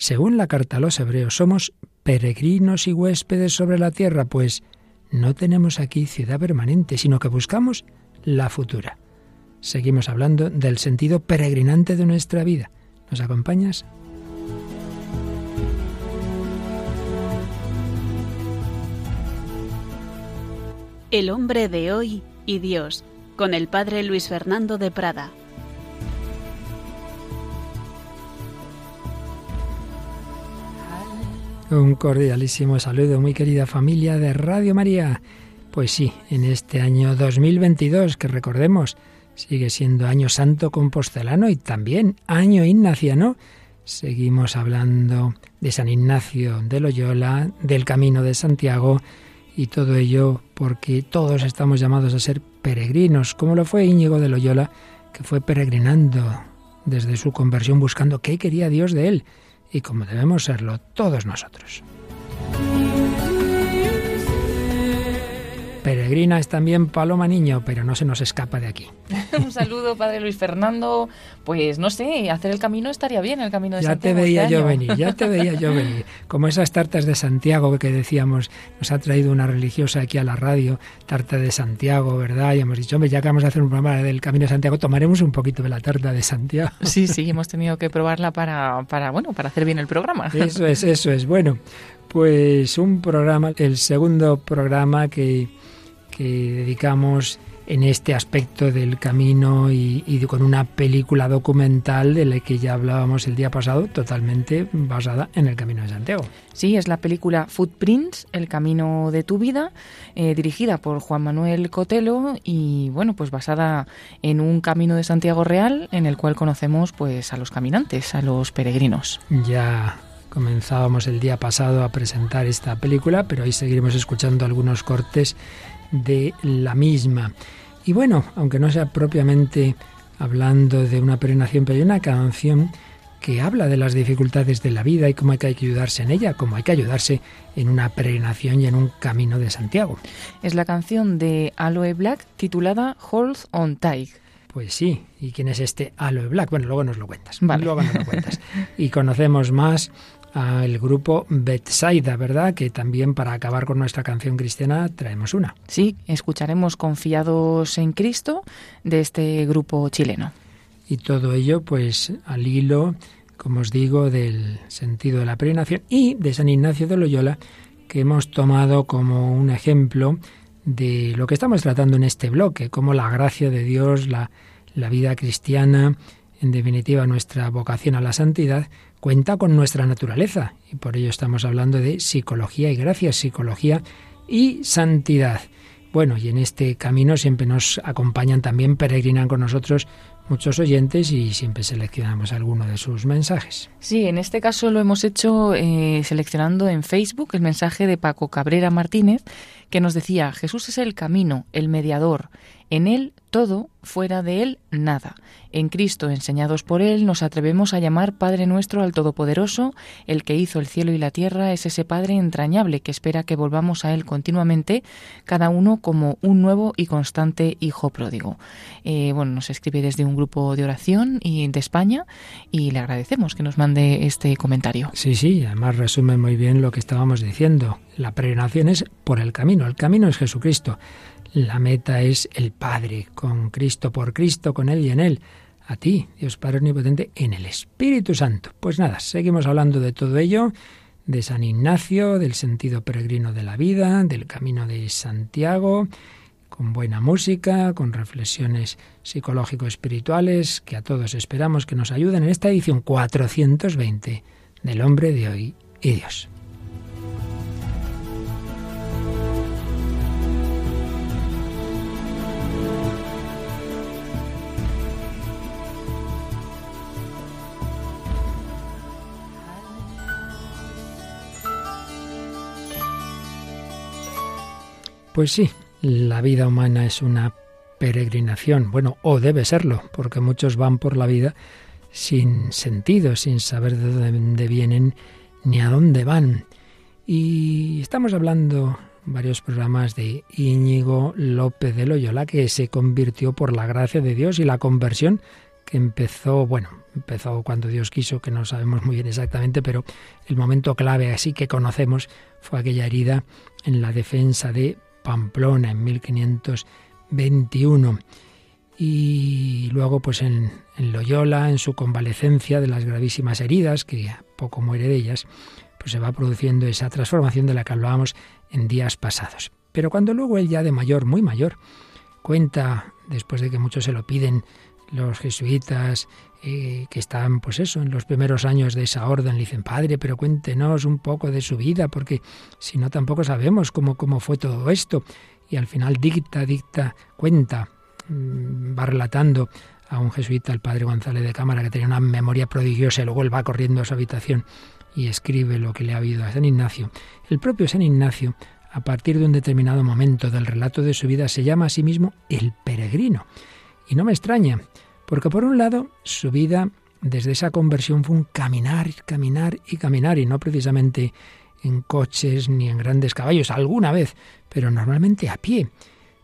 Según la carta a los hebreos, somos peregrinos y huéspedes sobre la tierra, pues no tenemos aquí ciudad permanente, sino que buscamos la futura. Seguimos hablando del sentido peregrinante de nuestra vida. ¿Nos acompañas? El hombre de hoy y Dios, con el padre Luis Fernando de Prada. Un cordialísimo saludo, muy querida familia de Radio María. Pues sí, en este año 2022, que recordemos, sigue siendo año santo compostelano y también año ignaciano, seguimos hablando de San Ignacio de Loyola, del Camino de Santiago y todo ello porque todos estamos llamados a ser peregrinos, como lo fue Íñigo de Loyola, que fue peregrinando desde su conversión buscando qué quería Dios de él y como debemos serlo todos nosotros. Peregrina es también Paloma Niño, pero no se nos escapa de aquí. Un saludo, Padre Luis Fernando. Pues no sé, hacer el camino estaría bien, el camino de ya Santiago. Ya te veía este yo año. venir, ya te veía yo venir. Como esas tartas de Santiago que decíamos, nos ha traído una religiosa aquí a la radio, tarta de Santiago, ¿verdad? Y hemos dicho, hombre, ya que vamos a hacer un programa del camino de Santiago, tomaremos un poquito de la tarta de Santiago. Sí, sí, hemos tenido que probarla para, para, bueno, para hacer bien el programa. Eso es, eso es. Bueno, pues un programa, el segundo programa que, que dedicamos en este aspecto del camino y, y, con una película documental de la que ya hablábamos el día pasado, totalmente basada en el Camino de Santiago. Sí, es la película Footprints, El Camino de tu Vida, eh, dirigida por Juan Manuel Cotelo y bueno, pues basada en un camino de Santiago real en el cual conocemos pues a los caminantes, a los peregrinos. Ya comenzábamos el día pasado a presentar esta película, pero hoy seguiremos escuchando algunos cortes de la misma. Y bueno, aunque no sea propiamente hablando de una peregrinación, pero hay una canción que habla de las dificultades de la vida y cómo hay que ayudarse en ella, cómo hay que ayudarse en una peregrinación y en un camino de Santiago. Es la canción de Aloe Black titulada Hold on Tight. Pues sí, ¿y quién es este Aloe Black? Bueno, luego nos lo cuentas. Vale. Luego nos lo cuentas. Y conocemos más al grupo Betsaida, ¿verdad? Que también para acabar con nuestra canción cristiana traemos una. Sí, escucharemos Confiados en Cristo de este grupo chileno. Y todo ello, pues, al hilo, como os digo, del sentido de la peregrinación y de San Ignacio de Loyola, que hemos tomado como un ejemplo de lo que estamos tratando en este bloque, como la gracia de Dios, la, la vida cristiana, en definitiva nuestra vocación a la santidad, cuenta con nuestra naturaleza. Y por ello estamos hablando de psicología y gracia, psicología y santidad. Bueno, y en este camino siempre nos acompañan también, peregrinan con nosotros muchos oyentes y siempre seleccionamos alguno de sus mensajes. Sí, en este caso lo hemos hecho eh, seleccionando en Facebook el mensaje de Paco Cabrera Martínez, que nos decía, Jesús es el camino, el mediador, en él todo, fuera de él nada. En Cristo, enseñados por él, nos atrevemos a llamar Padre nuestro al Todopoderoso, el que hizo el cielo y la tierra es ese Padre entrañable que espera que volvamos a él continuamente, cada uno como un nuevo y constante hijo pródigo. Eh, bueno, nos escribe desde un grupo de oración y de España y le agradecemos que nos mande este comentario. Sí, sí, además resume muy bien lo que estábamos diciendo. La peregrinación es por el camino, el camino es Jesucristo. La meta es el Padre, con Cristo, por Cristo, con Él y en Él. A ti, Dios Padre Omnipotente, en el Espíritu Santo. Pues nada, seguimos hablando de todo ello, de San Ignacio, del sentido peregrino de la vida, del camino de Santiago, con buena música, con reflexiones psicológico-espirituales que a todos esperamos que nos ayuden en esta edición 420 del Hombre de Hoy y Dios. Pues sí, la vida humana es una peregrinación, bueno, o debe serlo, porque muchos van por la vida sin sentido, sin saber de dónde vienen ni a dónde van. Y estamos hablando varios programas de Íñigo López de Loyola, que se convirtió por la gracia de Dios y la conversión que empezó, bueno, empezó cuando Dios quiso, que no sabemos muy bien exactamente, pero el momento clave así que conocemos fue aquella herida en la defensa de Pamplona en 1521 y luego pues en, Loyola, en su convalecencia de las gravísimas heridas, que poco muere de ellas, pues se va produciendo esa transformación de la que hablábamos en días pasados. Pero cuando luego él ya de mayor, muy mayor, cuenta, después de que muchos se lo piden, los jesuitas eh, que están, pues eso, en los primeros años de esa orden, le dicen, padre, pero cuéntenos un poco de su vida, porque si no tampoco sabemos cómo, cómo fue todo esto. Y al final dicta, dicta, cuenta Mm, va relatando a un jesuita, el padre González de Cámara, que tenía una memoria prodigiosa, y luego él va corriendo a su habitación y escribe lo que le ha habido a San Ignacio. El propio San Ignacio, a partir de un determinado momento del relato de su vida, se llama a sí mismo el peregrino. Y no me extraña, porque por un lado su vida desde esa conversión fue un caminar, caminar y caminar, y no precisamente en coches ni en grandes caballos, alguna vez, pero normalmente a pie,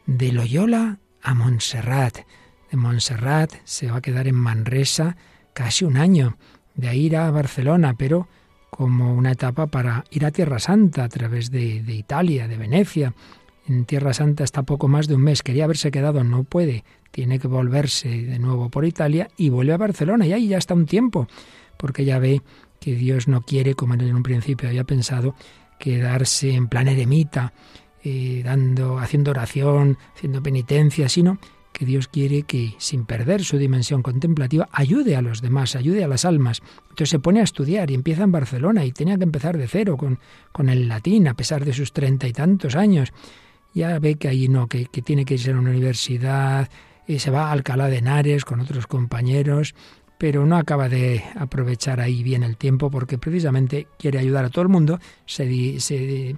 de Loyola a Montserrat. De Montserrat se va a quedar en Manresa casi un año. De ahí ir a Barcelona, pero como una etapa para ir a Tierra Santa a través de, de Italia, de Venecia. En Tierra Santa está poco más de un mes. Quería haberse quedado, no puede. Tiene que volverse de nuevo por Italia y vuelve a Barcelona. Y ahí ya está un tiempo, porque ya ve que Dios no quiere, como en un principio había pensado, quedarse en plan eremita eh, dando, haciendo oración, haciendo penitencia, sino que Dios quiere que, sin perder su dimensión contemplativa, ayude a los demás, ayude a las almas. Entonces se pone a estudiar y empieza en Barcelona y tenía que empezar de cero con, con el latín, a pesar de sus treinta y tantos años. Ya ve que ahí no, que, que tiene que irse a una universidad, y se va a Alcalá de Henares con otros compañeros, pero no acaba de aprovechar ahí bien el tiempo porque precisamente quiere ayudar a todo el mundo, se, se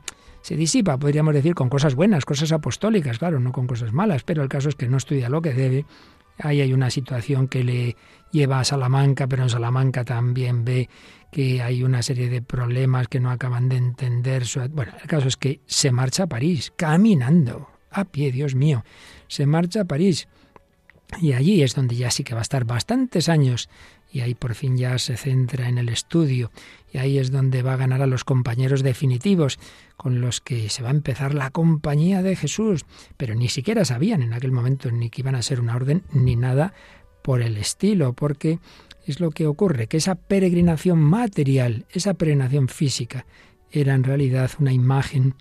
se disipa, podríamos decir, con cosas buenas, cosas apostólicas, claro, no con cosas malas, pero el caso es que no estudia lo que debe. Ahí hay una situación que le lleva a Salamanca, pero en Salamanca también ve que hay una serie de problemas que no acaban de entender. Bueno, el caso es que se marcha a París, caminando, a pie, Dios mío, se marcha a París. Y allí es donde ya sí que va a estar bastantes años y ahí por fin ya se centra en el estudio y ahí es donde va a ganar a los compañeros definitivos con los que se va a empezar la compañía de Jesús, pero ni siquiera sabían en aquel momento ni que iban a ser una orden ni nada por el estilo, porque es lo que ocurre, que esa peregrinación material, esa peregrinación física, era en realidad una imagen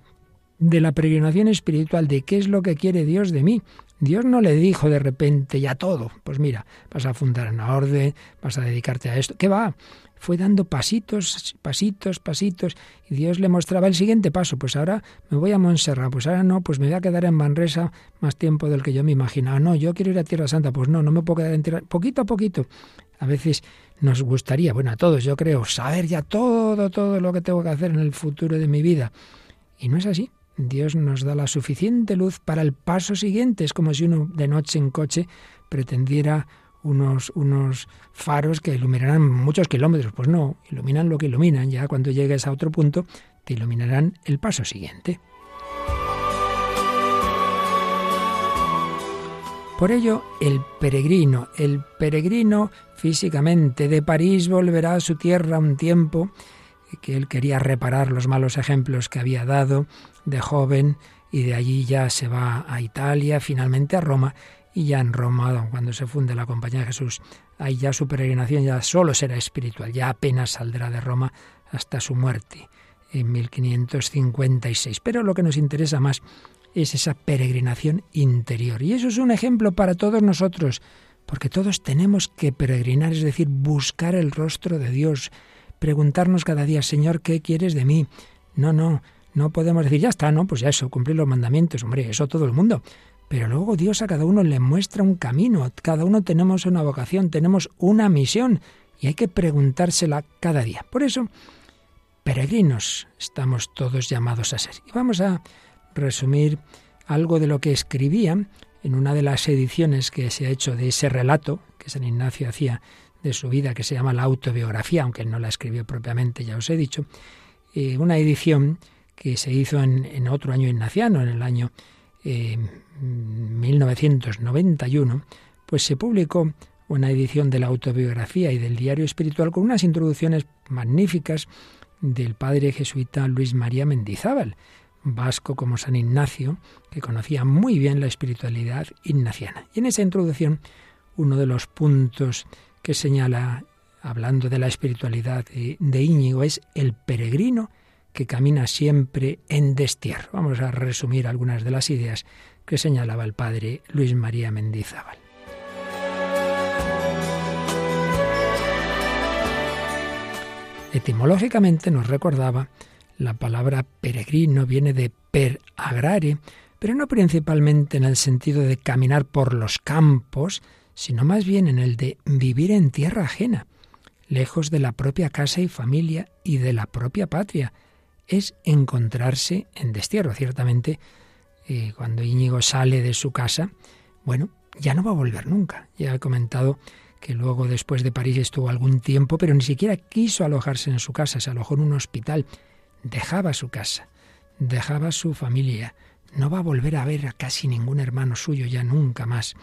de la peregrinación espiritual, de qué es lo que quiere Dios de mí, Dios no le dijo de repente ya todo, pues mira, vas a fundar una orden, vas a dedicarte a esto. ¿Qué va? Fue dando pasitos, pasitos, pasitos, y Dios le mostraba el siguiente paso. Pues ahora me voy a Montserrat, pues ahora no, pues me voy a quedar en Manresa más tiempo del que yo me imaginaba. No, yo quiero ir a Tierra Santa, pues no, no me puedo quedar en Tierra. Poquito a poquito. A veces nos gustaría, bueno, a todos yo creo, saber ya todo, todo lo que tengo que hacer en el futuro de mi vida. Y no es así. Dios nos da la suficiente luz para el paso siguiente. Es como si uno de noche en coche pretendiera unos, unos faros que iluminarán muchos kilómetros. Pues no, iluminan lo que iluminan. Ya cuando llegues a otro punto, te iluminarán el paso siguiente. Por ello, el peregrino, el peregrino físicamente de París volverá a su tierra un tiempo que él quería reparar los malos ejemplos que había dado, de joven y de allí ya se va a Italia, finalmente a Roma y ya en Roma, cuando se funde la Compañía de Jesús, ahí ya su peregrinación ya solo será espiritual, ya apenas saldrá de Roma hasta su muerte en 1556. Pero lo que nos interesa más es esa peregrinación interior. Y eso es un ejemplo para todos nosotros, porque todos tenemos que peregrinar, es decir, buscar el rostro de Dios, preguntarnos cada día, Señor, ¿qué quieres de mí? No, no, no podemos decir, ya está, no, pues ya eso, cumplir los mandamientos, hombre, eso todo el mundo. Pero luego Dios a cada uno le muestra un camino, cada uno tenemos una vocación, tenemos una misión y hay que preguntársela cada día. Por eso, peregrinos estamos todos llamados a ser. Y vamos a resumir algo de lo que escribía en una de las ediciones que se ha hecho de ese relato que San Ignacio hacía de su vida, que se llama la autobiografía, aunque no la escribió propiamente, ya os he dicho, eh, una edición que se hizo en, otro año ignaciano, en el año 1991, eh, pues se publicó una edición de la autobiografía y del diario espiritual con unas introducciones magníficas del padre jesuita Luis María Mendizábal, vasco como San Ignacio, que conocía muy bien la espiritualidad ignaciana. Y en esa introducción, uno de los puntos que señala, hablando de la espiritualidad de Íñigo, es el peregrino que camina siempre en destierro. Vamos a resumir algunas de las ideas que señalaba el padre Luis María Mendizábal. Etimológicamente nos recordaba la palabra peregrino viene de per agrare, pero no principalmente en el sentido de caminar por los campos, sino más bien en el de vivir en tierra ajena, lejos de la propia casa y familia y de la propia patria. Es encontrarse en destierro. Ciertamente, eh, cuando Íñigo sale de su casa, bueno, ya no va a volver nunca. Ya he comentado que luego después de París estuvo algún tiempo, pero ni siquiera quiso alojarse en su casa, se alojó en un hospital dejaba su casa, dejaba su familia, no va a volver a ver a casi ningún hermano suyo ya nunca más.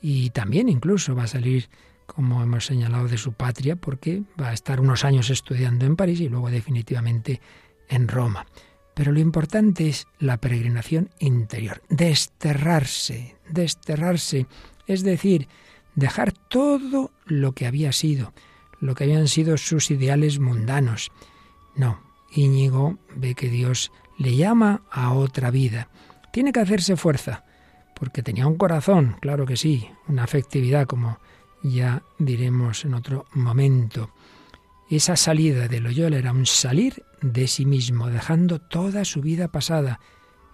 Y también incluso va a salir, como hemos señalado, de su patria, porque va a estar unos años estudiando en París y luego definitivamente en Roma. Pero lo importante es la peregrinación interior, desterrarse, desterrarse, es decir, dejar todo lo que había sido, lo que habían sido sus ideales mundanos. No, Íñigo ve que Dios le llama a otra vida. Tiene que hacerse fuerza, porque tenía un corazón, claro que sí, una afectividad, como ya diremos en otro momento. Esa salida de Loyola era un salir de sí mismo, dejando toda su vida pasada.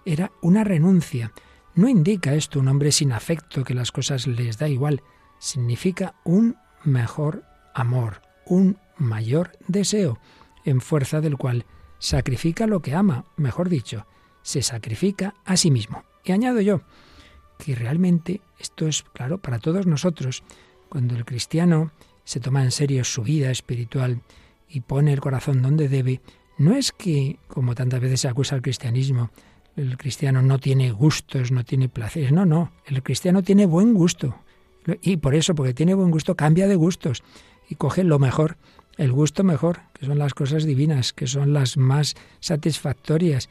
Era una renuncia. No indica esto un hombre sin afecto que las cosas les da igual. Significa un mejor amor, un mayor deseo en fuerza del cual sacrifica lo que ama, mejor dicho, se sacrifica a sí mismo. Y añado yo que realmente esto es claro para todos nosotros. Cuando el cristiano se toma en serio su vida espiritual y pone el corazón donde debe, no es que, como tantas veces se acusa al cristianismo, el cristiano no tiene gustos, no tiene placeres. No, no, el cristiano tiene buen gusto. Y por eso, porque tiene buen gusto, cambia de gustos y coge lo mejor el gusto mejor, que son las cosas divinas, que son las más satisfactorias.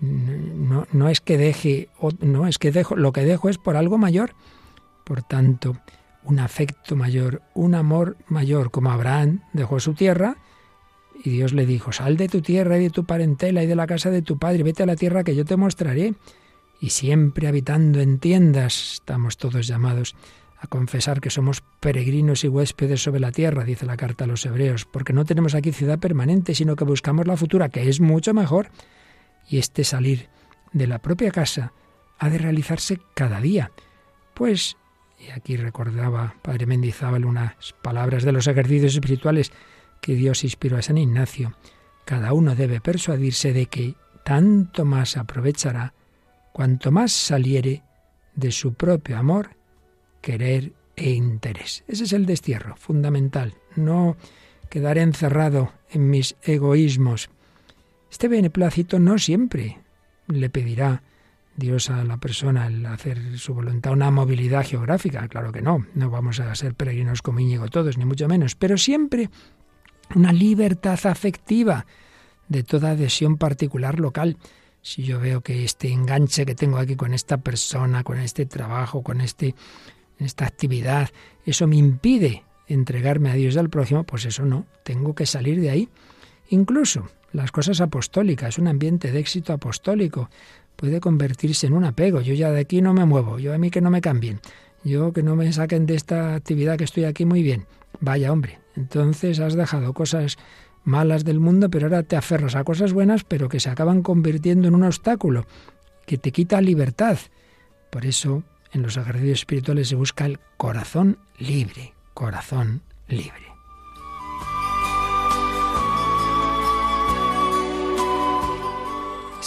No, no es que deje, no es que dejo, lo que dejo es por algo mayor. Por tanto, un afecto mayor, un amor mayor, como Abraham dejó su tierra y Dios le dijo, sal de tu tierra y de tu parentela y de la casa de tu padre, vete a la tierra que yo te mostraré. Y siempre habitando en tiendas, estamos todos llamados a confesar que somos peregrinos y huéspedes sobre la tierra, dice la carta a los hebreos, porque no tenemos aquí ciudad permanente, sino que buscamos la futura, que es mucho mejor. Y este salir de la propia casa ha de realizarse cada día. Pues, y aquí recordaba Padre Mendizábal unas palabras de los ejercicios espirituales que Dios inspiró a San Ignacio, cada uno debe persuadirse de que tanto más aprovechará cuanto más saliere de su propio amor querer e interés. Ese es el destierro fundamental, no quedar encerrado en mis egoísmos. Este beneplácito no siempre le pedirá Dios a la persona el hacer su voluntad una movilidad geográfica, claro que no, no vamos a ser peregrinos como Íñigo todos, ni mucho menos, pero siempre una libertad afectiva de toda adhesión particular local. Si yo veo que este enganche que tengo aquí con esta persona, con este trabajo, con este esta actividad, eso me impide entregarme a Dios y al prójimo, pues eso no, tengo que salir de ahí. Incluso las cosas apostólicas, un ambiente de éxito apostólico, puede convertirse en un apego. Yo ya de aquí no me muevo, yo a mí que no me cambien, yo que no me saquen de esta actividad que estoy aquí muy bien. Vaya hombre, entonces has dejado cosas malas del mundo, pero ahora te aferras a cosas buenas, pero que se acaban convirtiendo en un obstáculo, que te quita libertad. Por eso en los ejercicios espirituales se busca el corazón libre, corazón libre.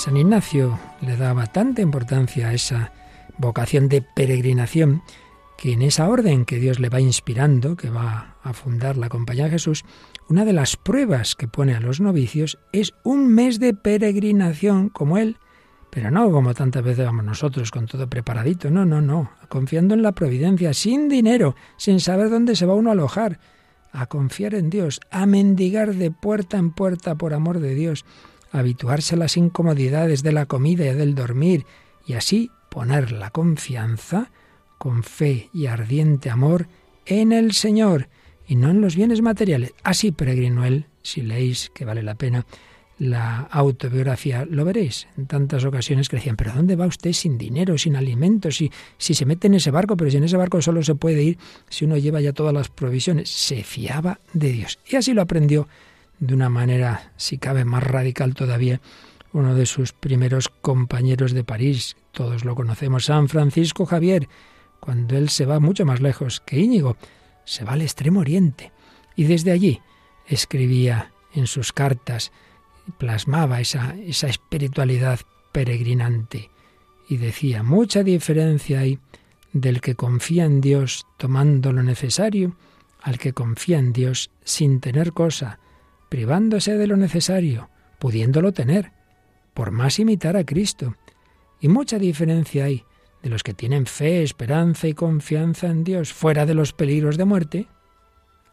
San Ignacio le daba tanta importancia a esa vocación de peregrinación que en esa orden que Dios le va inspirando, que va a fundar la Compañía de Jesús, una de las pruebas que pone a los novicios es un mes de peregrinación como él Pero no como tantas veces vamos nosotros, con todo preparadito. No, no, no. Confiando en la providencia, sin dinero, sin saber dónde se va uno a alojar. A confiar en Dios, a mendigar de puerta en puerta por amor de Dios, habituarse a las incomodidades de la comida y del dormir, y así poner la confianza con fe y ardiente amor en el Señor y no en los bienes materiales. Así peregrinó él, si leéis que vale la pena la autobiografía, lo veréis en tantas ocasiones que decían, pero ¿dónde va usted sin dinero, sin alimentos? Si, si se mete en ese barco, pero si en ese barco solo se puede ir si uno lleva ya todas las provisiones. Se fiaba de Dios. Y así lo aprendió de una manera, si cabe, más radical todavía, uno de sus primeros compañeros de París. Todos lo conocemos, San Francisco Javier, cuando él se va mucho más lejos que Íñigo, se va al extremo oriente. Y desde allí escribía en sus cartas, plasmaba esa, esa espiritualidad peregrinante y decía, mucha diferencia hay del que confía en Dios tomando lo necesario al que confía en Dios sin tener cosa, privándose de lo necesario, pudiéndolo tener, por más imitar a Cristo. Y mucha diferencia hay de los que tienen fe, esperanza y confianza en Dios fuera de los peligros de muerte,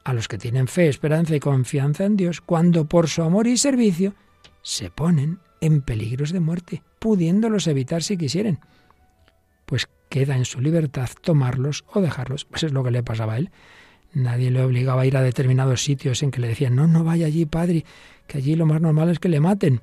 a los que tienen fe, esperanza y confianza en Dios cuando por su amor y servicio se ponen en peligros de muerte, pudiéndolos evitar si quisieren. Pues queda en su libertad tomarlos o dejarlos. Pues es lo que le pasaba a él. Nadie le obligaba a ir a determinados sitios en que le decían, no, no vaya allí, padre, que allí lo más normal es que le maten.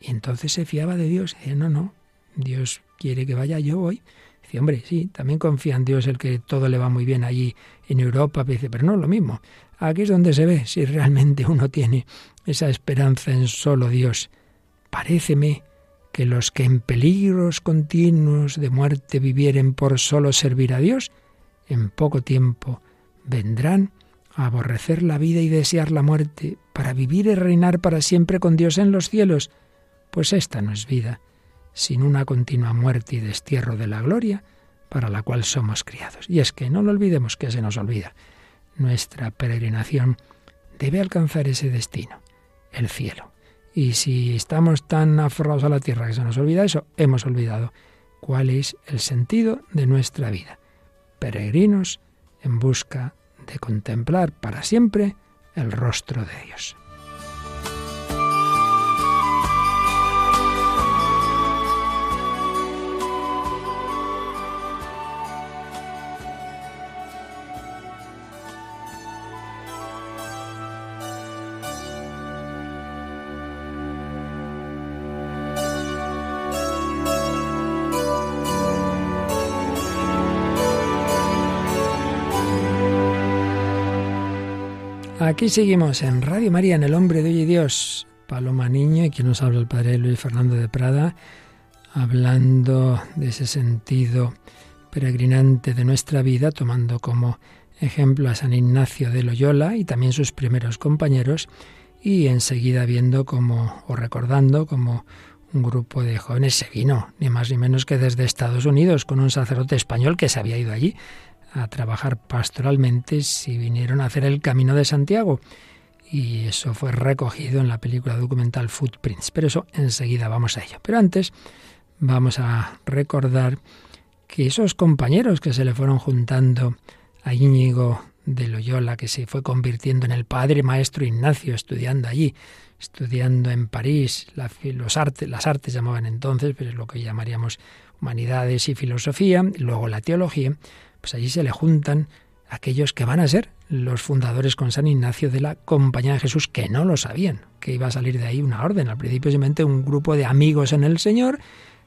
Y entonces se fiaba de Dios. Decía, no, no, Dios quiere que vaya, yo voy. Dice, hombre, sí, también confía en Dios el que todo le va muy bien allí en Europa. Dice, pero no, lo mismo. Aquí es donde se ve si realmente uno tiene esa esperanza en solo Dios. Paréceme que los que en peligros continuos de muerte vivieren por solo servir a Dios, en poco tiempo vendrán a aborrecer la vida y desear la muerte para vivir y reinar para siempre con Dios en los cielos, pues esta no es vida, sin una continua muerte y destierro de la gloria para la cual somos criados. Y es que no lo olvidemos que se nos olvida. Nuestra peregrinación debe alcanzar ese destino el cielo. Y si estamos tan aferrados a la tierra que se nos olvida eso, hemos olvidado cuál es el sentido de nuestra vida. Peregrinos en busca de contemplar para siempre el rostro de Dios. Aquí seguimos en Radio María, en El Hombre de Hoy y Dios. Paloma Niño y quien nos habla el Padre Luis Fernando de Prada, hablando de ese sentido peregrinante de nuestra vida, tomando como ejemplo a San Ignacio de Loyola y también sus primeros compañeros, y enseguida viendo como, o recordando como un grupo de jóvenes se vino, ni más ni menos que desde Estados Unidos, con un sacerdote español que se había ido allí a trabajar pastoralmente si vinieron a hacer el Camino de Santiago. Y eso fue recogido en la película documental Footprints. Pero eso enseguida vamos a ello. Pero antes vamos a recordar que esos compañeros que se le fueron juntando a Íñigo de Loyola, que se fue convirtiendo en el padre maestro Ignacio, estudiando allí, estudiando en París, los artes, las artes llamaban entonces, pero es lo que llamaríamos humanidades y filosofía, luego la teología, pues allí se le juntan aquellos que van a ser los fundadores con San Ignacio de la Compañía de Jesús, que no lo sabían, que iba a salir de ahí una orden. Al principio simplemente un grupo de amigos en el Señor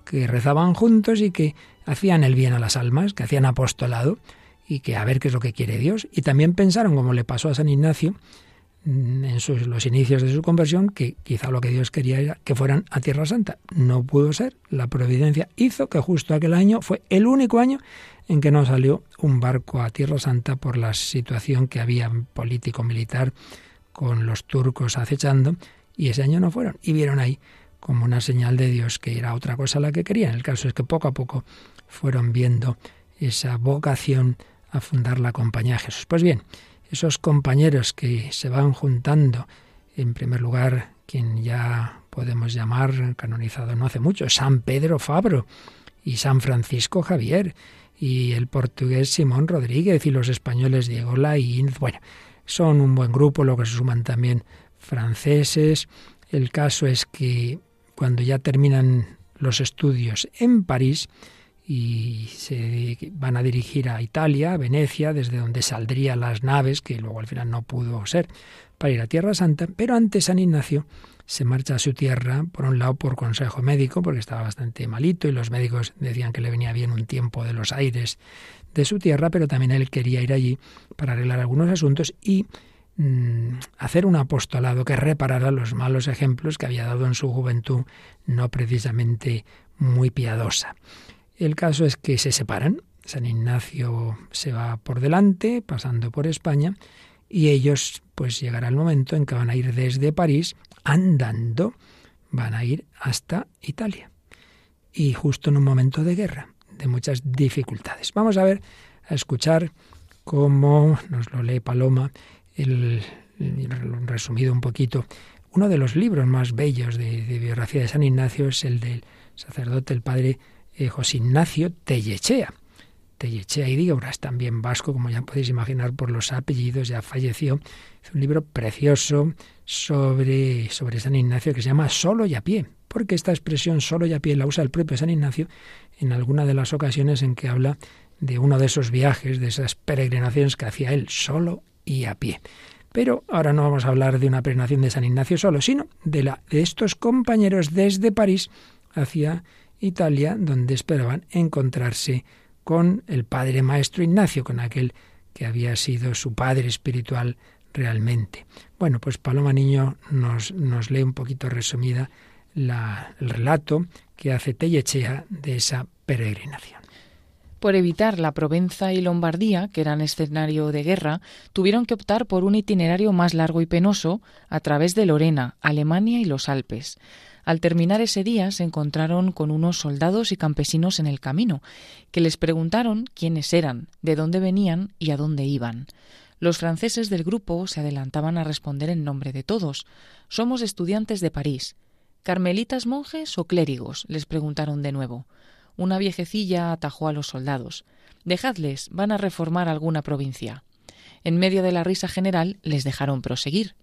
que rezaban juntos y que hacían el bien a las almas, que hacían apostolado y que a ver qué es lo que quiere Dios. Y también pensaron, como le pasó a San Ignacio, en sus, los inicios de su conversión, que quizá lo que Dios quería era que fueran a Tierra Santa. No pudo ser. La providencia hizo que justo aquel año fue el único año en que no salió un barco a Tierra Santa por la situación que había político-militar con los turcos acechando, y ese año no fueron. Y vieron ahí como una señal de Dios que era otra cosa la que querían. El caso es que poco a poco fueron viendo esa vocación a fundar la Compañía de Jesús. Pues bien, esos compañeros que se van juntando, en primer lugar quien ya podemos llamar canonizado no hace mucho, San Pedro Fabro y San Francisco Javier y el portugués Simón Rodríguez y los españoles Diego Laínez. Bueno, son un buen grupo, luego se suman también franceses. El caso es que cuando ya terminan los estudios en París y se van a dirigir a Italia, a Venecia, desde donde saldrían las naves, que luego al final no pudo ser, para ir a Tierra Santa, pero antes San Ignacio se marcha a su tierra, por un lado por consejo médico, porque estaba bastante malito y los médicos decían que le venía bien un tiempo de los aires de su tierra, pero también él quería ir allí para arreglar algunos asuntos y mm, hacer un apostolado que reparara los malos ejemplos que había dado en su juventud, no precisamente muy piadosa. El caso es que se separan. San Ignacio se va por delante, pasando por España, y ellos pues llegará el momento en que van a ir desde París andando, van a ir hasta Italia. Y justo en un momento de guerra, de muchas dificultades. Vamos a ver, a escuchar cómo nos lo lee Paloma, el, resumido un poquito. Uno de los libros más bellos de, biografía de San Ignacio es el del sacerdote, el padre eh, José Ignacio Tellechea. Tellechea y es también vasco, como ya podéis imaginar por los apellidos, ya falleció. Es un libro precioso sobre, sobre San Ignacio que se llama Solo y a pie, porque esta expresión solo y a pie la usa el propio San Ignacio en alguna de las ocasiones en que habla de uno de esos viajes, de esas peregrinaciones que hacía él solo y a pie. Pero ahora no vamos a hablar de una peregrinación de San Ignacio solo, sino de la de estos compañeros desde París hacia Italia, donde esperaban encontrarse con el padre maestro Ignacio, con aquel que había sido su padre espiritual realmente. Bueno, pues Paloma Niño nos, nos lee un poquito resumida la, el relato que hace Tellechea de esa peregrinación. Por evitar la Provenza y Lombardía, que eran escenario de guerra, tuvieron que optar por un itinerario más largo y penoso a través de Lorena, Alemania y los Alpes. Al terminar ese día se encontraron con unos soldados y campesinos en el camino, que les preguntaron quiénes eran, de dónde venían y a dónde iban. Los franceses del grupo se adelantaban a responder en nombre de todos. Somos estudiantes de París. ¿Carmelitas monjes o clérigos? les preguntaron de nuevo. Una viejecilla atajó a los soldados. Dejadles, van a reformar alguna provincia. En medio de la risa general les dejaron proseguir.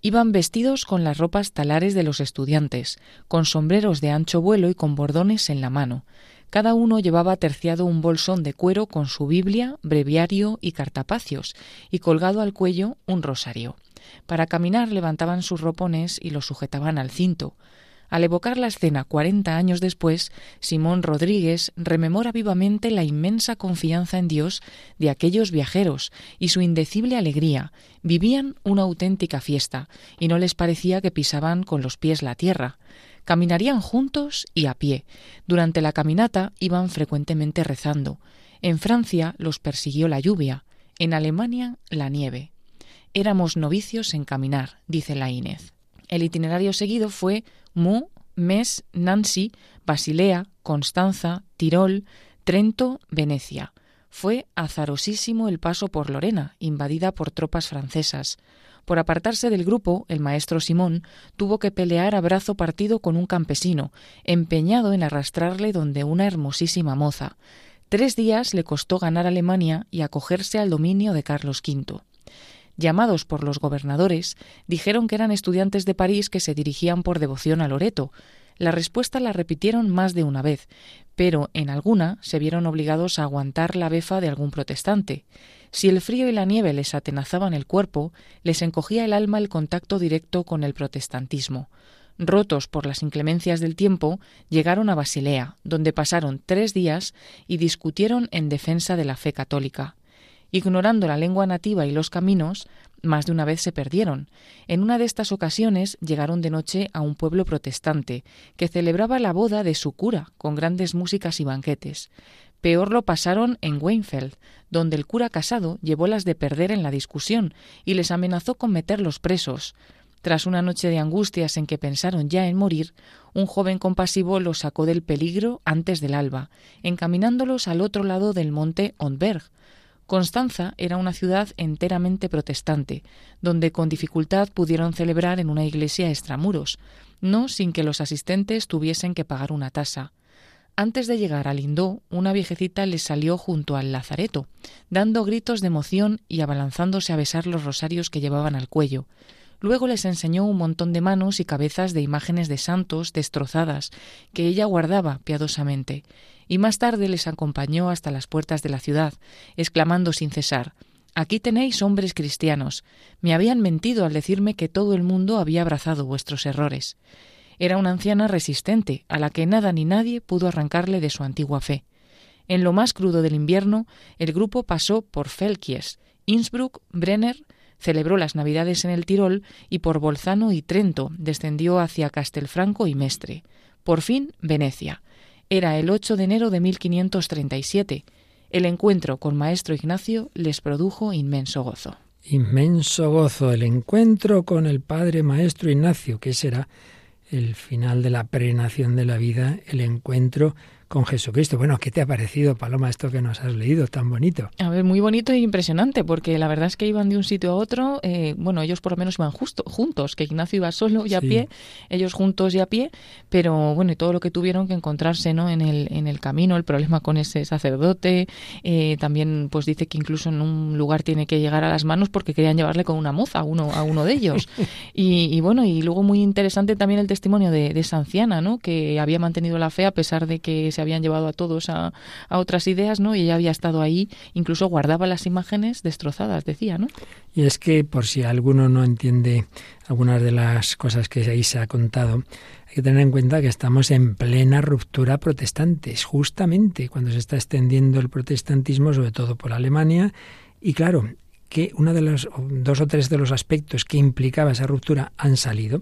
Iban vestidos con las ropas talares de los estudiantes, con sombreros de ancho vuelo y con bordones en la mano. Cada uno llevaba terciado un bolsón de cuero con su Biblia, breviario y cartapacios, y colgado al cuello un rosario. Para caminar levantaban sus ropones y los sujetaban al cinto. Al evocar la escena cuarenta años después, Simón Rodríguez rememora vivamente la inmensa confianza en Dios de aquellos viajeros y su indecible alegría. Vivían una auténtica fiesta, y no les parecía que pisaban con los pies la tierra. Caminarían juntos y a pie. Durante la caminata iban frecuentemente rezando. En Francia los persiguió la lluvia, en Alemania la nieve. Éramos novicios en caminar, dice la Inés. El itinerario seguido fue Mu, Mes, Nancy, Basilea, Constanza, Tirol, Trento, Venecia. Fue azarosísimo el paso por Lorena, invadida por tropas francesas. Por apartarse del grupo, el maestro Simón tuvo que pelear a brazo partido con un campesino, empeñado en arrastrarle donde una hermosísima moza. Tres días le costó ganar Alemania y acogerse al dominio de Carlos V llamados por los gobernadores, dijeron que eran estudiantes de París que se dirigían por devoción a Loreto. La respuesta la repitieron más de una vez, pero en alguna se vieron obligados a aguantar la befa de algún protestante. Si el frío y la nieve les atenazaban el cuerpo, les encogía el alma el contacto directo con el protestantismo. Rotos por las inclemencias del tiempo, llegaron a Basilea, donde pasaron tres días y discutieron en defensa de la fe católica. Ignorando la lengua nativa y los caminos, más de una vez se perdieron. En una de estas ocasiones llegaron de noche a un pueblo protestante, que celebraba la boda de su cura, con grandes músicas y banquetes. Peor lo pasaron en Weinfeld, donde el cura casado llevó las de perder en la discusión y les amenazó con meterlos presos. Tras una noche de angustias en que pensaron ya en morir, un joven compasivo los sacó del peligro antes del alba, encaminándolos al otro lado del monte Ondberg, Constanza era una ciudad enteramente protestante, donde con dificultad pudieron celebrar en una iglesia extramuros, no sin que los asistentes tuviesen que pagar una tasa. Antes de llegar a Lindó, una viejecita les salió junto al lazareto, dando gritos de emoción y abalanzándose a besar los rosarios que llevaban al cuello. Luego les enseñó un montón de manos y cabezas de imágenes de santos destrozadas, que ella guardaba piadosamente, y más tarde les acompañó hasta las puertas de la ciudad, exclamando sin cesar Aquí tenéis hombres cristianos. Me habían mentido al decirme que todo el mundo había abrazado vuestros errores. Era una anciana resistente, a la que nada ni nadie pudo arrancarle de su antigua fe. En lo más crudo del invierno, el grupo pasó por Felkies, Innsbruck, Brenner, celebró las Navidades en el Tirol y por Bolzano y Trento descendió hacia Castelfranco y Mestre. Por fin, Venecia. Era el 8 de enero de 1537. El encuentro con Maestro Ignacio les produjo inmenso gozo. Inmenso gozo, el encuentro con el Padre Maestro Ignacio, que será el final de la prenación de la vida, el encuentro con Jesucristo. Bueno, ¿qué te ha parecido, Paloma, esto que nos has leído tan bonito? A ver, muy bonito e impresionante, porque la verdad es que iban de un sitio a otro. Eh, bueno, ellos por lo menos iban justo, juntos, que Ignacio iba solo y a pie, ellos juntos y a pie, pero bueno, y todo lo que tuvieron que encontrarse ¿no? en, el, en el camino, el problema con ese sacerdote. Eh, también, pues dice que incluso en un lugar tiene que llegar a las manos porque querían llevarle con una moza a uno, a uno de ellos. y, bueno, y luego muy interesante también el testimonio de, de esa anciana, ¿no? que había mantenido la fe a pesar de que se habían llevado a todos a, a, otras ideas, ¿no? Y ella había estado ahí, incluso guardaba las imágenes destrozadas, decía, ¿no? Y es que, por si alguno no entiende algunas de las cosas que ahí se ha contado, hay que tener en cuenta que estamos en plena ruptura protestante, justamente cuando se está extendiendo el protestantismo, sobre todo por Alemania, y claro, que uno de los dos o tres de los aspectos que implicaba esa ruptura han salido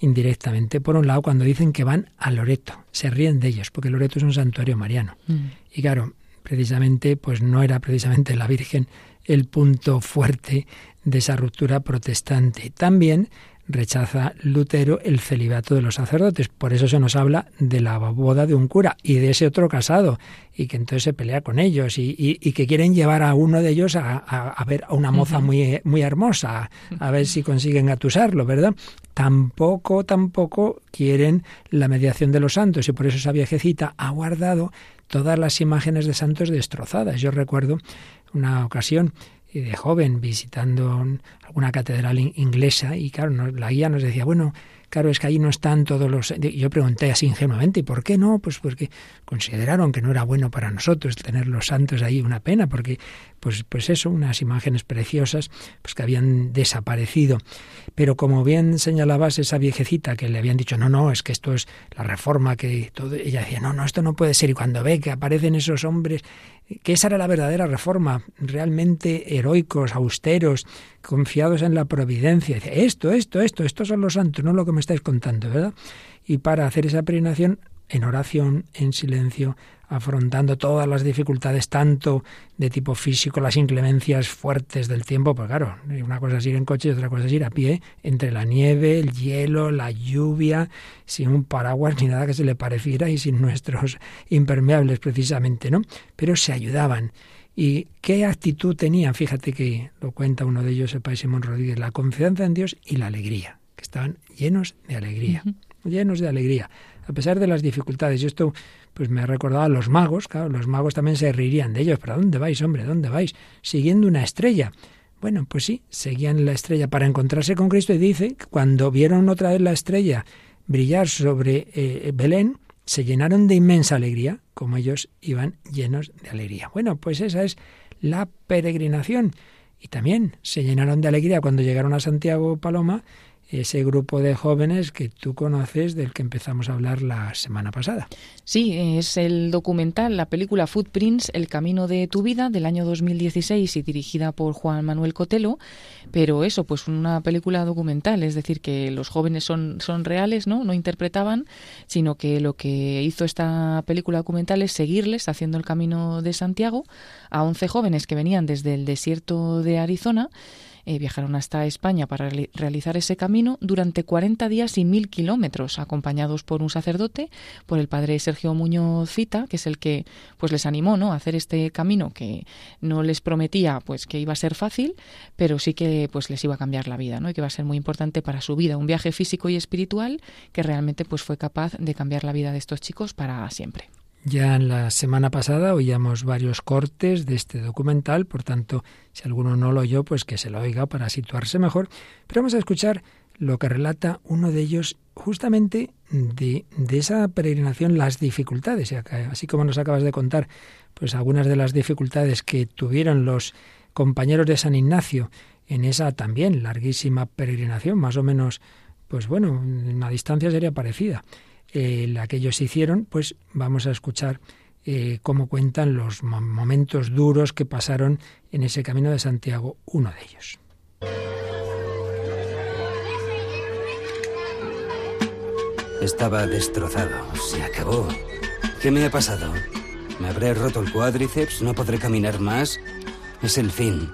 indirectamente. Por un lado, cuando dicen que van a Loreto, se ríen de ellos, porque Loreto es un santuario mariano. Mm. Y claro, precisamente, pues no era precisamente la Virgen el punto fuerte de esa ruptura protestante. También rechaza Lutero el celibato de los sacerdotes. Por eso se nos habla de la boda de un cura y de ese otro casado, y que entonces se pelea con ellos y, que quieren llevar a uno de ellos a, ver a una moza muy, muy hermosa, a ver si consiguen atusarlo, ¿verdad? Tampoco, tampoco quieren la mediación de los santos y por eso esa viejecita ha guardado todas las imágenes de santos destrozadas. Yo recuerdo una ocasión y de joven visitando alguna catedral inglesa y claro, la guía nos decía, bueno, claro, es que ahí no están todos los... Yo pregunté así ingenuamente, ¿y por qué no? Pues porque consideraron que no era bueno para nosotros tener los santos ahí, una pena, porque pues, pues eso, unas imágenes preciosas, pues que habían desaparecido. Pero como bien señalabas esa viejecita que le habían dicho, no, no, es que esto es la reforma, que todo, ella decía, no, no, esto no puede ser. Y cuando ve que aparecen esos hombres, que esa era la verdadera reforma, realmente heroicos, austeros, confiados en la providencia, esto, esto, esto, estos son los santos, no lo que me estáis contando, ¿verdad? Y para hacer esa peregrinación, en oración, en silencio, afrontando todas las dificultades, tanto de tipo físico, las inclemencias fuertes del tiempo, pues claro, una cosa es ir en coche y otra cosa es ir a pie, entre la nieve, el hielo, la lluvia, sin un paraguas ni nada que se le pareciera y sin nuestros impermeables precisamente, ¿no? Pero se ayudaban. ¿Y qué actitud tenían? Fíjate que lo cuenta uno de ellos, el país Simón Rodríguez, la confianza en Dios y la alegría, que estaban llenos de alegría, llenos de alegría a pesar de las dificultades. Y esto pues me ha recordado a los magos, claro, los magos también se reirían de ellos, ¿para dónde vais, hombre? ¿Dónde vais? Siguiendo una estrella. Bueno, pues sí, seguían la estrella para encontrarse con Cristo y dice cuando vieron otra vez la estrella brillar sobre eh, Belén, se llenaron de inmensa alegría, como ellos iban llenos de alegría. Bueno, pues esa es la peregrinación. Y también se llenaron de alegría cuando llegaron a Santiago Paloma ese grupo de jóvenes que tú conoces del que empezamos a hablar la semana pasada. Sí, es el documental, la película Footprints, El camino de tu vida, del año 2016 y dirigida por Juan Manuel Cotelo, pero eso, pues una película documental, es decir, que los jóvenes son, son reales, ¿no? No interpretaban, sino que lo que hizo esta película documental es seguirles haciendo el camino de Santiago a 11 jóvenes que venían desde el desierto de Arizona eh, viajaron hasta España para realizar ese camino durante 40 días y mil kilómetros, acompañados por un sacerdote, por el padre Sergio Muñoz Cita, que es el que pues les animó ¿no? a hacer este camino que no les prometía pues que iba a ser fácil, pero sí que pues les iba a cambiar la vida, ¿no? y que iba a ser muy importante para su vida, un viaje físico y espiritual que realmente pues fue capaz de cambiar la vida de estos chicos para siempre. Ya en la semana pasada oíamos varios cortes de este documental, por tanto, si alguno no lo oyó, pues que se lo oiga para situarse mejor. Pero vamos a escuchar lo que relata uno de ellos justamente de, esa peregrinación, las dificultades, así como nos acabas de contar, pues algunas de las dificultades que tuvieron los compañeros de San Ignacio en esa también larguísima peregrinación, más o menos, pues bueno, una distancia sería parecida eh, la que ellos hicieron, pues vamos a escuchar eh, cómo cuentan los momentos duros que pasaron en ese camino de Santiago, uno de ellos. Estaba destrozado, se acabó. ¿Qué me ha pasado? ¿Me habré roto el cuádriceps? ¿No podré caminar más? Es el fin.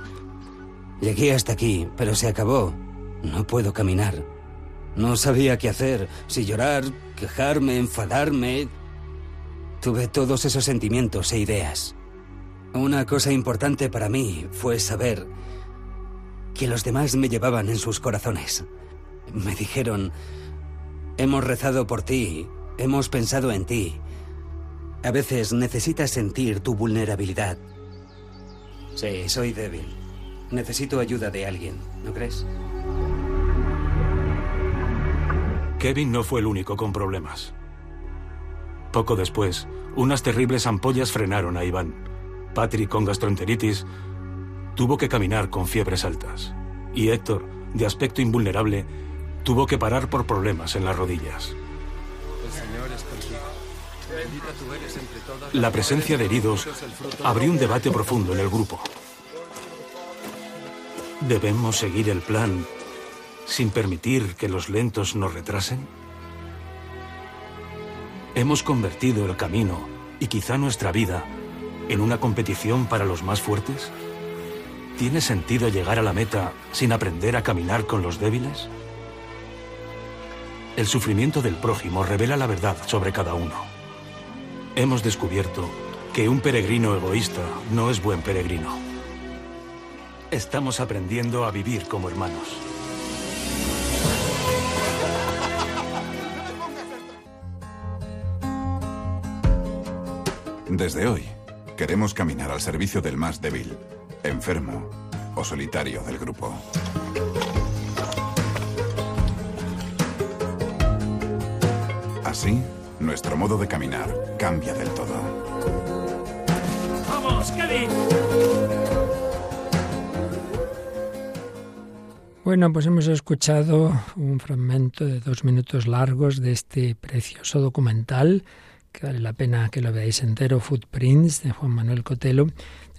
Llegué hasta aquí, pero se acabó. No puedo caminar. No sabía qué hacer, si llorar, quejarme, enfadarme. Tuve todos esos sentimientos e ideas. Una cosa importante para mí fue saber que los demás me llevaban en sus corazones. Me dijeron, hemos rezado por ti, hemos pensado en ti. A veces necesitas sentir tu vulnerabilidad. Sí, soy débil. Necesito ayuda de alguien, ¿no crees? Kevin no fue el único con problemas. Poco después, unas terribles ampollas frenaron a Iván. Patrick, con gastroenteritis, tuvo que caminar con fiebres altas. Y Héctor, de aspecto invulnerable, tuvo que parar por problemas en las rodillas. La presencia de heridos abrió un debate profundo en el grupo. ¿Debemos seguir el plan sin permitir que los lentos nos retrasen? Hemos convertido el camino y quizá nuestra vida en una competición para los más fuertes? ¿Tiene sentido llegar a la meta sin aprender a caminar con los débiles? El sufrimiento del prójimo revela la verdad sobre cada uno. Hemos descubierto que un peregrino egoísta no es buen peregrino. Estamos aprendiendo a vivir como hermanos. Desde hoy, queremos caminar al servicio del más débil, enfermo o solitario del grupo. Así, nuestro modo de caminar cambia del todo. ¡Vamos, Kevin! Bueno, pues hemos escuchado un fragmento de dos minutos largos de este precioso documental que vale la pena que lo veáis entero, Footprints, de Juan Manuel Cotelo.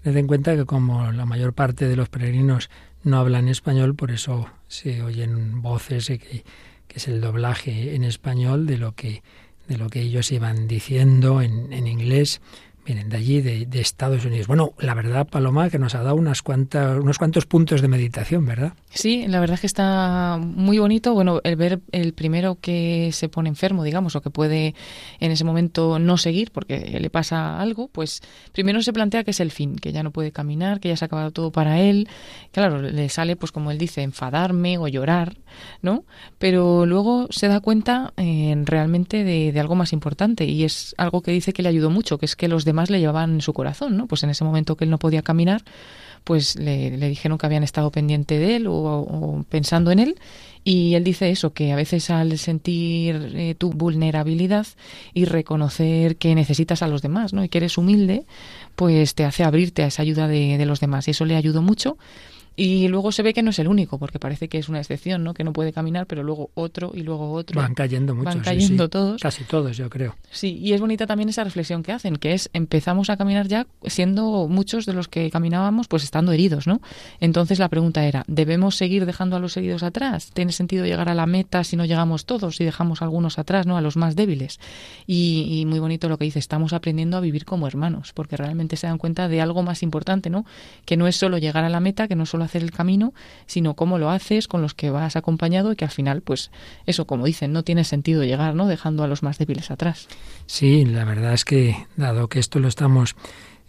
Tened en cuenta que como la mayor parte de los peregrinos no hablan español, por eso se oyen voces que, es el doblaje en español de lo que, de lo que ellos iban diciendo en, en inglés vienen de allí, de, Estados Unidos. Bueno, la verdad, Paloma, que nos ha dado unas cuantas, unos cuantos puntos de meditación, ¿verdad? Sí, la verdad que está muy bonito. Bueno, el ver el primero que se pone enfermo, digamos, o que puede en ese momento no seguir porque le pasa algo, pues primero se plantea que es el fin, que ya no puede caminar, que ya se ha acabado todo para él. Claro, le sale, pues como él dice, enfadarme o llorar, ¿no? Pero luego se da cuenta eh, realmente de, de algo más importante y es algo que dice que le ayudó mucho, que es que los demás le llevaban en su corazón, ¿no? Pues en ese momento que él no podía caminar, pues le, dijeron que habían estado pendiente de él o, pensando en él. Y él dice eso, que a veces al sentir eh, tu vulnerabilidad y reconocer que necesitas a los demás, ¿no? Y que eres humilde, pues te hace abrirte a esa ayuda de, de los demás. Y eso le ayudó mucho. Y luego se ve que no es el único, porque parece que es una excepción, ¿no? Que no puede caminar, pero luego otro y luego otro. Van cayendo muchos. Van cayendo todos. Casi todos, yo creo. Sí, y es bonita también esa reflexión que hacen, que es empezamos a caminar ya siendo muchos de los que caminábamos, pues estando heridos, ¿no? Entonces la pregunta era, ¿debemos seguir dejando a los heridos atrás? ¿Tiene sentido llegar a la meta si no llegamos todos y dejamos a algunos atrás, ¿no? A los más débiles. Y, y muy bonito lo que dice, estamos aprendiendo a vivir como hermanos, porque realmente se dan cuenta de algo más importante, ¿no? Que no es solo llegar a la meta, que no es solo hacer el camino, sino cómo lo haces, con los que vas acompañado y que al final, pues eso, como dicen, no tiene sentido llegar, ¿no? Dejando a los más débiles atrás. Sí, la verdad es que, dado que esto lo estamos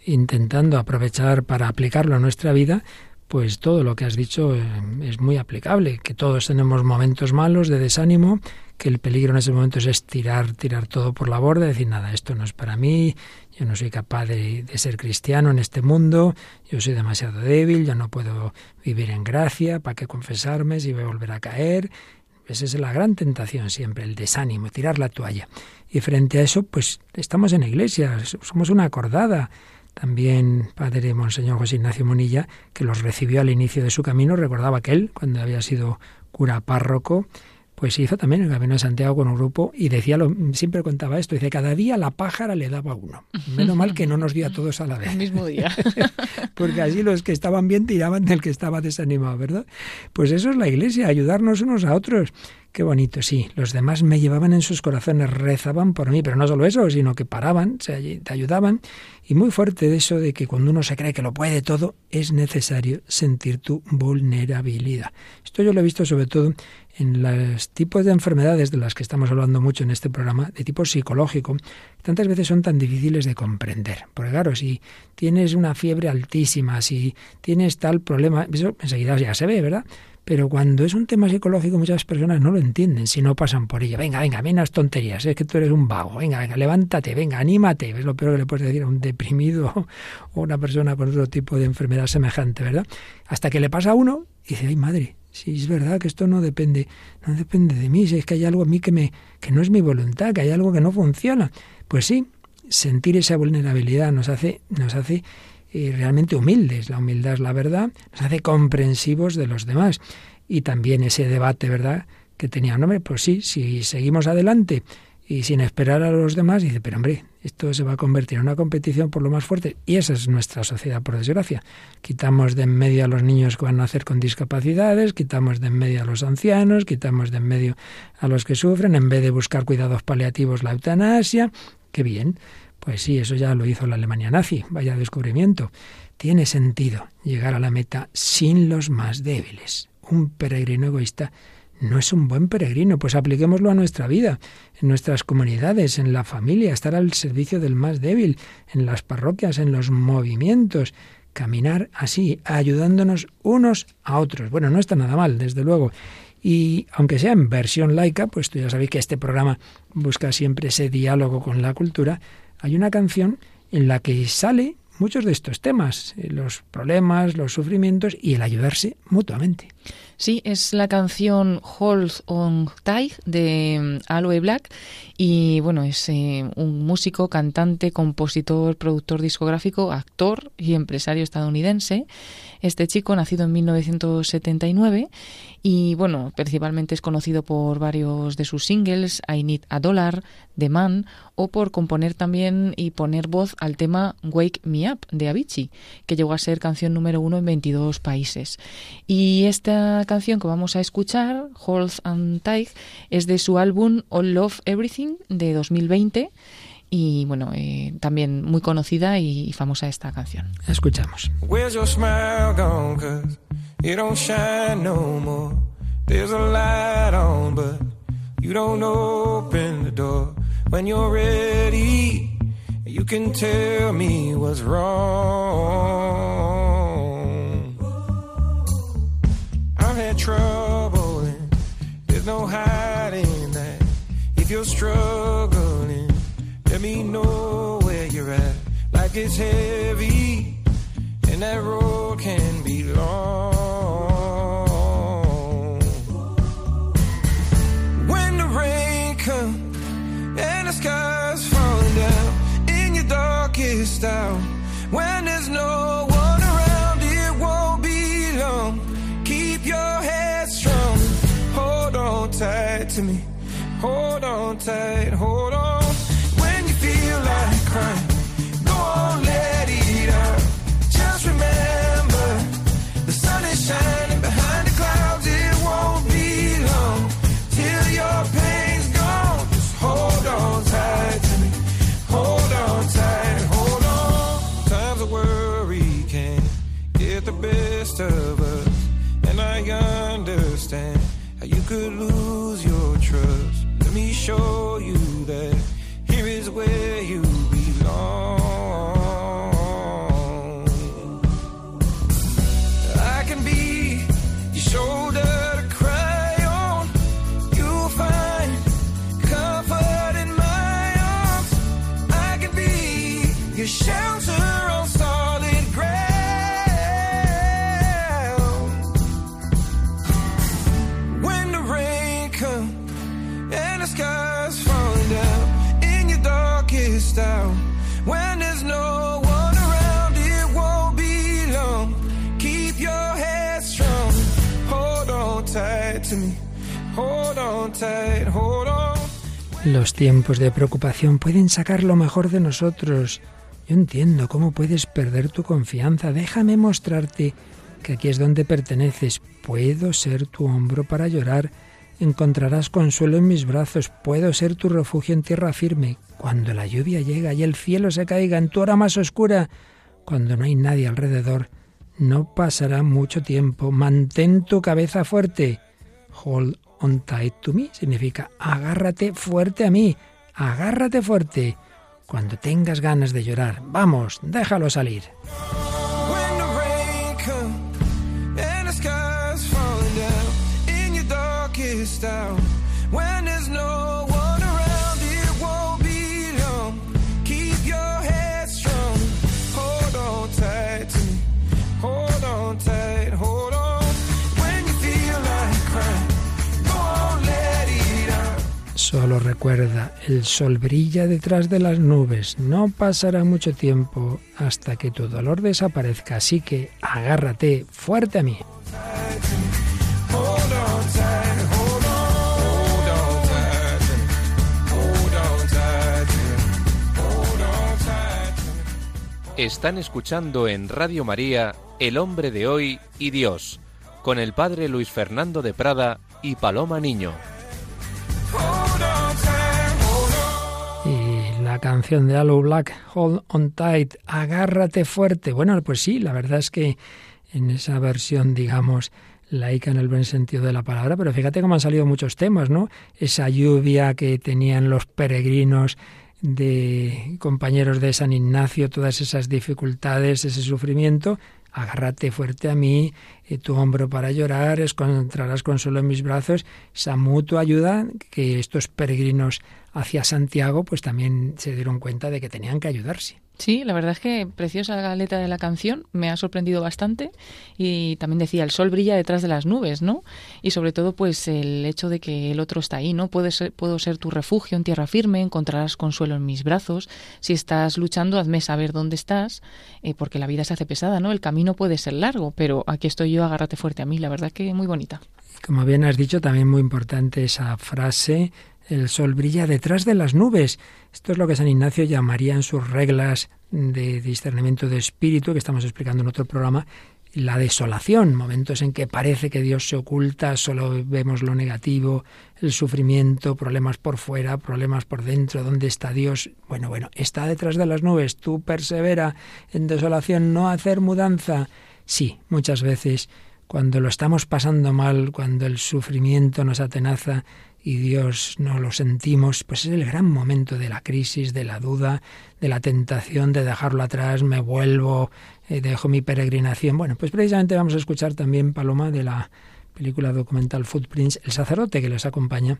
intentando aprovechar para aplicarlo a nuestra vida, pues todo lo que has dicho eh, es muy aplicable, que todos tenemos momentos malos de desánimo, que el peligro en ese momento es tirar, tirar todo por la borda, decir, nada, esto no es para mí, yo no soy capaz de, de, ser cristiano en este mundo, yo soy demasiado débil, yo no puedo vivir en gracia, ¿para qué confesarme si voy a volver a caer? Esa es la gran tentación siempre, el desánimo, tirar la toalla. Y frente a eso, pues estamos en la iglesia, somos una acordada, también padre Monseñor José Ignacio Monilla, que los recibió al inicio de su camino, recordaba que él, cuando había sido cura párroco, pues hizo también el Camino de Santiago con un grupo y decía, lo, siempre contaba esto, dice, cada día la pájara le daba uno. Menos mal que no nos dio a todos a la vez. El mismo día. Porque así los que estaban bien tiraban del que estaba desanimado, ¿verdad? Pues eso es la iglesia, ayudarnos unos a otros. Qué bonito, sí. Los demás me llevaban en sus corazones, rezaban por mí, pero no solo eso, sino que paraban, se, te ayudaban. Y muy fuerte de eso de que cuando uno se cree que lo puede todo, es necesario sentir tu vulnerabilidad. Esto yo lo he visto sobre todo en los tipos de enfermedades de las que estamos hablando mucho en este programa, de tipo psicológico, tantas veces son tan difíciles de comprender. Porque claro, si tienes una fiebre altísima, si tienes tal problema, eso enseguida ya se ve, ¿verdad? Pero cuando es un tema psicológico, muchas personas no lo entienden si no pasan por ello. Venga, venga, menos tonterías, es que tú eres un vago. Venga, venga, levántate, venga, anímate. Es lo peor que le puedes decir a un deprimido o una persona con otro tipo de enfermedad semejante, ¿verdad? Hasta que le pasa a uno y dice, ay madre, si es verdad que esto no depende, no depende de mí, si es que hay algo en mí que me, que no es mi voluntad, que hay algo que no funciona. Pues sí, sentir esa vulnerabilidad nos hace, nos hace y realmente humildes. La humildad es la verdad, nos hace comprensivos de los demás. Y también ese debate, ¿verdad?, que tenía, hombre, pues sí, si seguimos adelante y sin esperar a los demás, dice, pero hombre, esto se va a convertir en una competición por lo más fuerte. Y esa es nuestra sociedad, por desgracia. Quitamos de en medio a los niños que van a nacer con discapacidades, quitamos de en medio a los ancianos, quitamos de en medio a los que sufren, en vez de buscar cuidados paliativos, la eutanasia. Qué bien. Pues sí, eso ya lo hizo la Alemania nazi, vaya descubrimiento. Tiene sentido llegar a la meta sin los más débiles. Un peregrino egoísta no es un buen peregrino, pues apliquémoslo a nuestra vida, en nuestras comunidades, en la familia, estar al servicio del más débil, en las parroquias, en los movimientos, caminar así, ayudándonos unos a otros. Bueno, no está nada mal, desde luego. Y aunque sea en versión laica, pues tú ya sabéis que este programa busca siempre ese diálogo con la cultura, hay una canción en la que sale muchos de estos temas, eh, los problemas, los sufrimientos y el ayudarse mutuamente. Sí, es la canción Hold on Tight de mm, Aloe Black y bueno, es eh, un músico, cantante, compositor, productor discográfico, actor y empresario estadounidense. Este chico, nacido en 1979 y bueno, principalmente es conocido por varios de sus singles, I Need a Dollar, The Man, o por componer también y poner voz al tema Wake Me Up de Avicii, que llegó a ser canción número uno en 22 países. Y esta canción que vamos a escuchar, Hold and Tight, es de su álbum All Love Everything de 2020 y bueno, eh, también muy conocida y famosa esta canción. Escuchamos. It don't shine no more. There's a light on, but you don't open the door. When you're ready, you can tell me what's wrong. Had trouble, and there's no hiding that. If you're struggling, let me know where you're at. Like it's heavy, and that road can be long. out when there's no tight to me. Hold on tight. Hold on. When you feel like crying, how you could lose your trust. Let me show you that here is where you Los tiempos de preocupación pueden sacar lo mejor de nosotros. Yo entiendo cómo puedes perder tu confianza. Déjame mostrarte que aquí es donde perteneces. Puedo ser tu hombro para llorar. Encontrarás consuelo en mis brazos. Puedo ser tu refugio en tierra firme. Cuando la lluvia llega y el cielo se caiga en tu hora más oscura, cuando no hay nadie alrededor, no pasará mucho tiempo. Mantén tu cabeza fuerte. Hold on tight to me significa agárrate fuerte a mí. Agárrate fuerte. Cuando tengas ganas de llorar, vamos, déjalo salir. Solo recuerda, el sol brilla detrás de las nubes. No pasará mucho tiempo hasta que tu dolor desaparezca, así que agárrate fuerte a mí. Están escuchando en Radio María El hombre de hoy y Dios, con el padre Luis Fernando de Prada y Paloma Niño. Canción de Aloe Black, Hold on Tight, agárrate fuerte. Bueno, pues sí, la verdad es que en esa versión, digamos, laica en el buen sentido de la palabra, pero fíjate cómo han salido muchos temas, ¿no? Esa lluvia que tenían los peregrinos de compañeros de San Ignacio, todas esas dificultades, ese sufrimiento, agárrate fuerte a mí, eh, tu hombro para llorar, encontrarás consuelo en mis brazos, esa mutua ayuda que estos peregrinos hacia Santiago pues también se dieron cuenta de que tenían que ayudarse. Sí, la verdad es que preciosa la letra de la canción, me ha sorprendido bastante y también decía el sol brilla detrás de las nubes, ¿no? Y sobre todo pues el hecho de que el otro está ahí, ¿no? Puedo ser, puedo ser tu refugio en tierra firme, encontrarás consuelo en mis brazos. Si estás luchando, hazme saber dónde estás, eh, porque la vida se hace pesada, ¿no? El camino puede ser largo, pero aquí estoy yo, agárrate fuerte a mí, la verdad que muy bonita. Como bien has dicho, también muy importante esa frase, el sol brilla detrás de las nubes. Esto es lo que San Ignacio llamaría en sus reglas de discernimiento de espíritu, que estamos explicando en otro programa, la desolación, momentos en que parece que Dios se oculta, solo vemos lo negativo, el sufrimiento, problemas por fuera, problemas por dentro, ¿dónde está Dios? Bueno, bueno, está detrás de las nubes, tú persevera en desolación, no hacer mudanza. Sí, muchas veces cuando lo estamos pasando mal, cuando el sufrimiento nos atenaza y Dios no lo sentimos, pues es el gran momento de la crisis, de la duda, de la tentación de dejarlo atrás, me vuelvo, eh, dejo mi peregrinación. Bueno, pues precisamente vamos a escuchar también, Paloma, de la película documental Footprints, el sacerdote que les acompaña,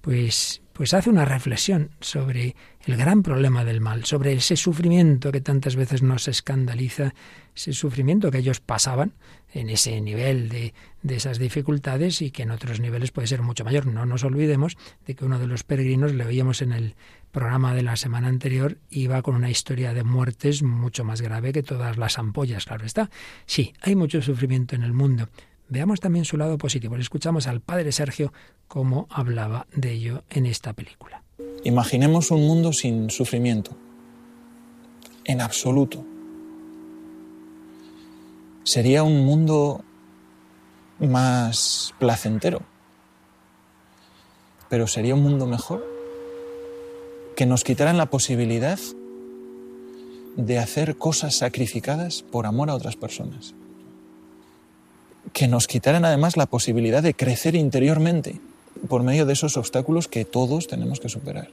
pues, pues hace una reflexión sobre el gran problema del mal, sobre ese sufrimiento que tantas veces nos escandaliza, ese sufrimiento que ellos pasaban en ese nivel de, de esas dificultades y que en otros niveles puede ser mucho mayor. No nos olvidemos de que uno de los peregrinos, le oíamos en el programa de la semana anterior, iba con una historia de muertes mucho más grave que todas las ampollas, claro está. Sí, hay mucho sufrimiento en el mundo. Veamos también su lado positivo. Le escuchamos al padre Sergio cómo hablaba de ello en esta película. Imaginemos un mundo sin sufrimiento, en absoluto. Sería un mundo más placentero, pero sería un mundo mejor, que nos quitaran la posibilidad de hacer cosas sacrificadas por amor a otras personas, que nos quitaran además la posibilidad de crecer interiormente por medio de esos obstáculos que todos tenemos que superar.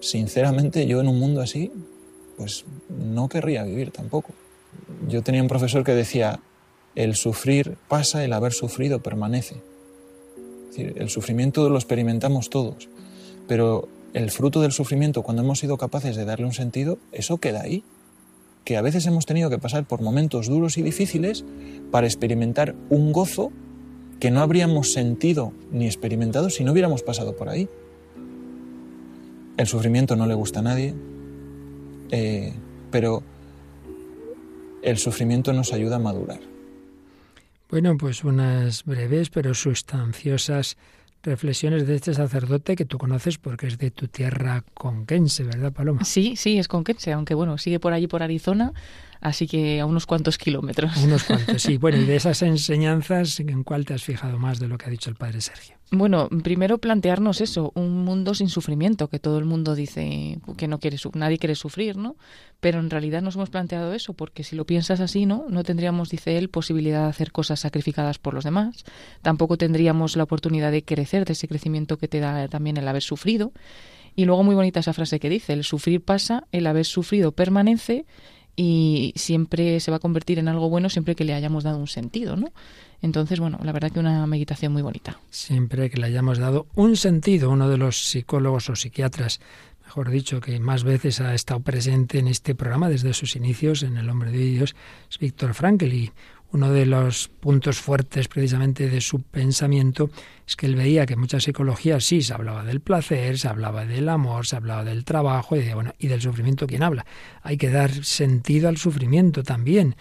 Sinceramente yo en un mundo así, pues no querría vivir tampoco. Yo tenía un profesor que decía, el sufrir pasa, el haber sufrido permanece. El sufrimiento lo experimentamos todos, pero el fruto del sufrimiento, cuando hemos sido capaces de darle un sentido, eso queda ahí. Que a veces hemos tenido que pasar por momentos duros y difíciles para experimentar un gozo que no habríamos sentido ni experimentado si no hubiéramos pasado por ahí. El sufrimiento no le gusta a nadie, eh, pero el sufrimiento nos ayuda a madurar. Bueno, pues unas breves pero sustanciosas reflexiones de este sacerdote que tú conoces porque es de tu tierra conquense, ¿verdad, Paloma? Sí, sí, es conquense, aunque bueno, sigue por allí por Arizona, así que a unos cuantos kilómetros. Unos cuantos, sí. Bueno, y de esas enseñanzas, ¿en cuál te has fijado más de lo que ha dicho el padre Sergio? Bueno, primero plantearnos eso, un mundo sin sufrimiento, que todo el mundo dice que no quiere, nadie quiere sufrir, ¿no? Pero en realidad nos hemos planteado eso, porque si lo piensas así, ¿no? No tendríamos, dice él, posibilidad de hacer cosas sacrificadas por los demás, tampoco tendríamos la oportunidad de crecer, de ese crecimiento que te da también el haber sufrido. Y luego muy bonita esa frase que dice, el sufrir pasa, el haber sufrido permanece y siempre se va a convertir en algo bueno siempre que le hayamos dado un sentido, ¿no? Entonces, bueno, la verdad que una meditación muy bonita. Siempre que le hayamos dado un sentido, uno de los psicólogos o psiquiatras, mejor dicho, que más veces ha estado presente en este programa desde sus inicios en El Hombre de Dios, es Víctor Frankl y uno de los puntos fuertes precisamente de su pensamiento es que él veía que muchas psicologías sí se hablaba del placer, se hablaba del amor, se hablaba del trabajo y, de, bueno, y del sufrimiento, ¿quién habla? Hay que dar sentido al sufrimiento también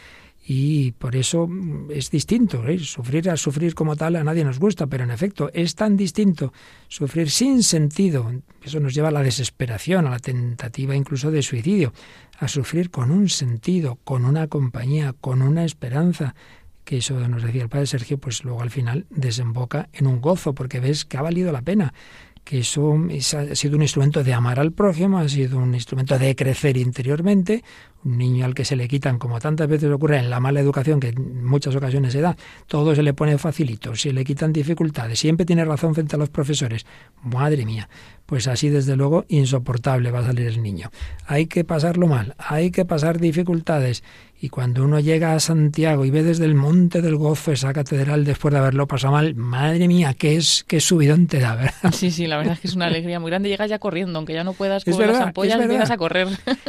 y por eso mm, es distinto. ¿eh? Sufrir a sufrir como tal a nadie nos gusta, pero en efecto es tan distinto sufrir sin sentido. Eso nos lleva a la desesperación, a la tentativa incluso de suicidio, a sufrir con un sentido, con una compañía, con una esperanza que eso nos decía el padre Sergio, pues luego al final desemboca en un gozo, porque ves que ha valido la pena, que eso ha sido un instrumento de amar al prójimo, ha sido un instrumento de crecer interiormente, un niño al que se le quitan, como tantas veces ocurre en la mala educación que en muchas ocasiones se da, todo se le pone facilito, se le quitan dificultades, siempre tiene razón frente a los profesores. Madre mía, pues así desde luego insoportable va a salir el niño. Hay que pasarlo mal, hay que pasar dificultades. Y cuando uno llega a Santiago y ve desde el monte del gozo esa catedral después de haberlo pasado mal, madre mía, qué es qué subidón te da, ¿verdad? Sí, sí, la verdad es que es una alegría muy grande. Llegas ya corriendo, aunque ya no puedas comer las ampollas, a correr.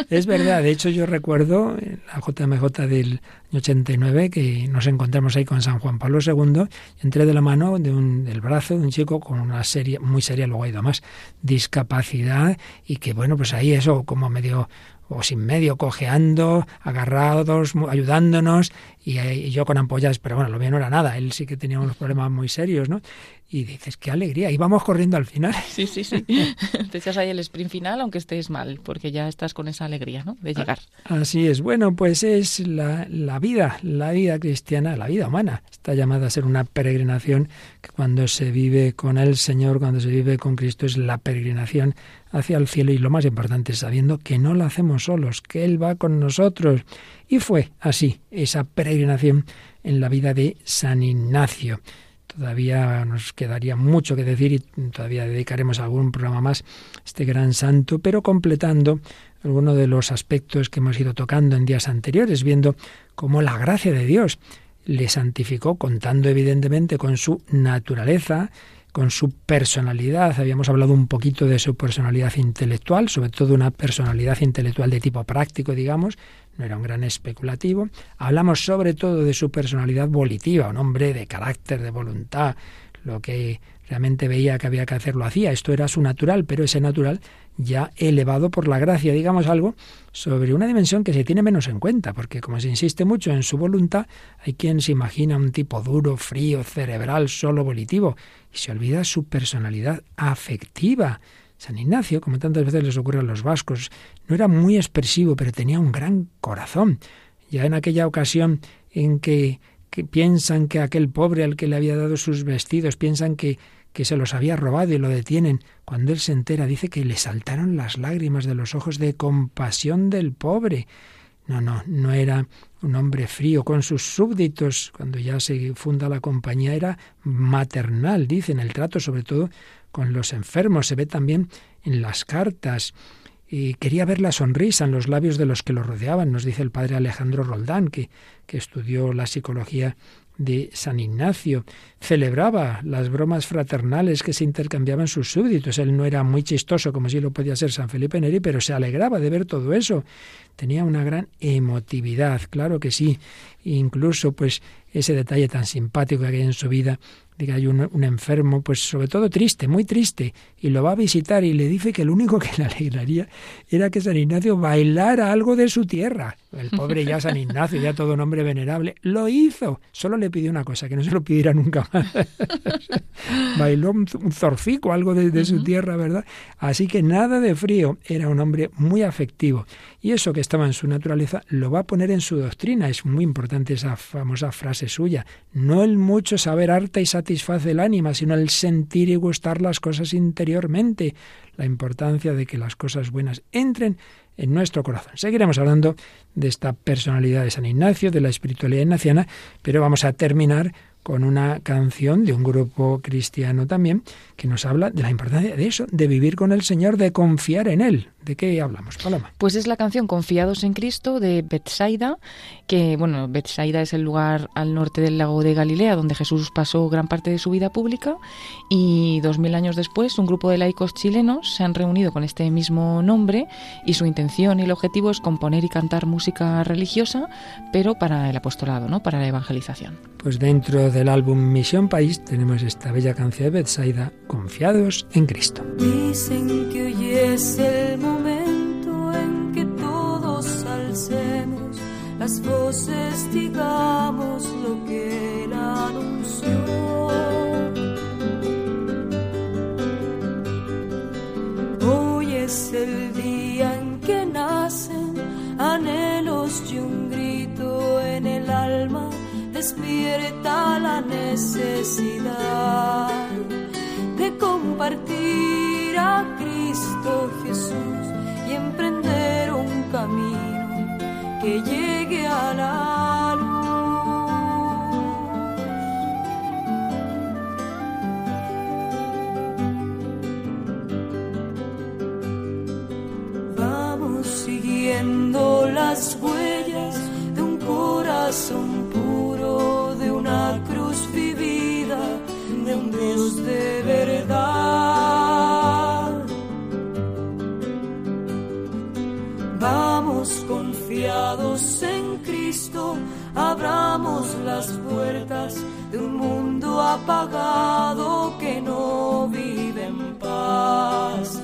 Es verdad, de hecho yo recuerdo en la JMJ del 89 que nos encontramos ahí con San Juan Pablo II, entré de la mano de un, del brazo de un chico con una serie muy seria, luego ha ido más, discapacidad y que bueno, pues ahí eso como medio o sin medio, cojeando, agarrados, ayudándonos, y, yo con ampollas, pero bueno, lo mío no era nada, él sí que tenía unos problemas muy serios, ¿no? Y dices, qué alegría, y vamos corriendo al final. Sí, sí, sí. Te echas ahí el sprint final, aunque estés mal, porque ya estás con esa alegría, ¿no? De llegar. Así es. Bueno, pues es la, la vida, la vida cristiana, la vida humana. Está llamada a ser una peregrinación que cuando se vive con el Señor, cuando se vive con Cristo, es la peregrinación hacia el cielo y lo más importante, sabiendo que no la hacemos solos, que Él va con nosotros. Y fue así esa peregrinación en la vida de San Ignacio. Todavía nos quedaría mucho que decir y todavía dedicaremos algún programa más a este gran santo, pero completando algunos de los aspectos que hemos ido tocando en días anteriores, viendo cómo la gracia de Dios le santificó, contando evidentemente con su naturaleza, con su personalidad. Habíamos hablado un poquito de su personalidad intelectual, sobre todo una personalidad intelectual de tipo práctico, digamos, no era un gran especulativo. Hablamos sobre todo de su personalidad volitiva, un hombre de carácter, de voluntad, lo que realmente veía que había que hacer lo hacía. Esto era su natural, pero ese natural ya elevado por la gracia, digamos algo, sobre una dimensión que se tiene menos en cuenta, porque como se insiste mucho en su voluntad, hay quien se imagina un tipo duro, frío, cerebral, solo volitivo, y se olvida su personalidad afectiva. San Ignacio, como tantas veces les ocurre a los vascos, no era muy expresivo, pero tenía un gran corazón. Ya en aquella ocasión en que, que piensan que aquel pobre al que le había dado sus vestidos, piensan que que se los había robado y lo detienen. Cuando él se entera, dice que le saltaron las lágrimas de los ojos de compasión del pobre. No, no, no era un hombre frío con sus súbditos. Cuando ya se funda la compañía era maternal, dicen, el trato sobre todo con los enfermos. Se ve también en las cartas. Y quería ver la sonrisa en los labios de los que lo rodeaban, nos dice el padre Alejandro Roldán, que, que estudió la psicología de San Ignacio. Celebraba las bromas fraternales que se intercambiaban sus súbditos. Él no era muy chistoso como si lo podía ser San Felipe Neri, pero se alegraba de ver todo eso. Tenía una gran emotividad, claro que sí. Incluso pues ese detalle tan simpático que hay en su vida que hay un, enfermo, pues sobre todo triste, muy triste, y lo va a visitar y le dice que lo único que le alegraría era que San Ignacio bailara algo de su tierra. El pobre ya San Ignacio, ya todo un hombre venerable, lo hizo. Solo le pidió una cosa, que no se lo pidiera nunca más. Bailó un, zorcico, algo de, de su tierra, ¿verdad? Así que nada de frío, era un hombre muy afectivo. Y eso que estaba en su naturaleza lo va a poner en su doctrina. Es muy importante esa famosa frase suya. No el mucho saber harta y satisface el ánima, sino el sentir y gustar las cosas interiormente. La importancia de que las cosas buenas entren en nuestro corazón. Seguiremos hablando de esta personalidad de San Ignacio, de la espiritualidad ignaciana, pero vamos a terminar con una canción de un grupo cristiano también que nos habla de la importancia de eso, de vivir con el Señor, de confiar en Él. ¿De qué hablamos, Paloma? Pues es la canción Confiados en Cristo de Bethsaida, que, bueno, Bethsaida es el lugar al norte del lago de Galilea donde Jesús pasó gran parte de su vida pública y dos mil años después un grupo de laicos chilenos se han reunido con este mismo nombre y su intención y el objetivo es componer y cantar música religiosa, pero para el apostolado, ¿no? Para la evangelización. Pues dentro del álbum Misión País tenemos esta bella canción de Bethsaida, Confiados en Cristo. Dicen que hoy es el momento en que todos alcemos las voces, digamos lo que él anunció. Hoy es el día en que nacen anhelos y un grito en el alma despierta la necesidad de compartir a Cristo Jesús y emprender un camino que llegue a la luz. Vamos siguiendo las huellas de un corazón apagado que no vive en paz.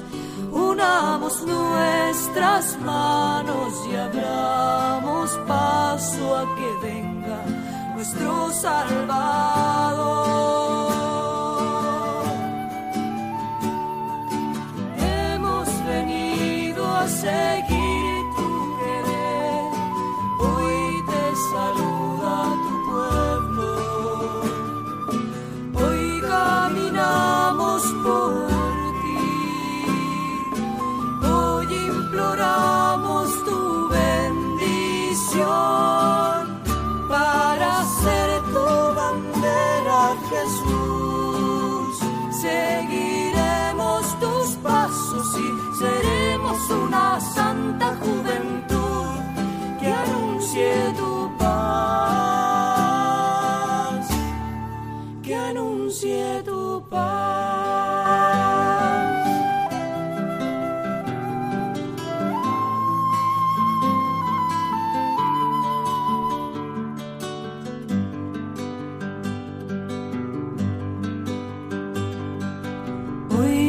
Unamos nuestras manos y abramos paso a que venga nuestro Salvador.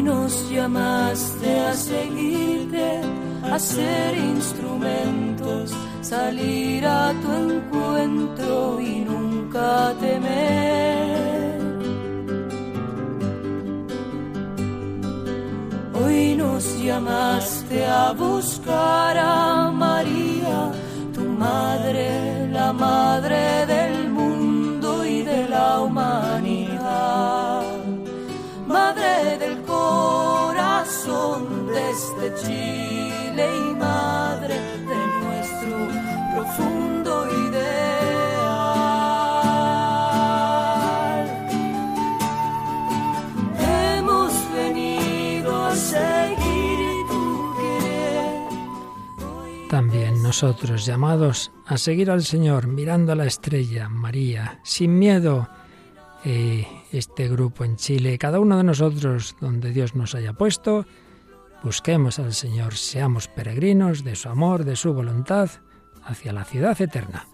Nos llamaste a seguirte, a ser instrumentos, salir a tu encuentro y nunca temer. Hoy nos llamaste a buscar a María, tu madre, la madre del corazón desde este Chile y madre de nuestro profundo ideal. Hemos venido a seguir tu querer. También nosotros llamados a seguir al Señor mirando a la estrella, María, sin miedo este grupo en Chile, cada uno de nosotros donde Dios nos haya puesto, busquemos al Señor, seamos peregrinos de su amor, de su voluntad hacia la ciudad eterna.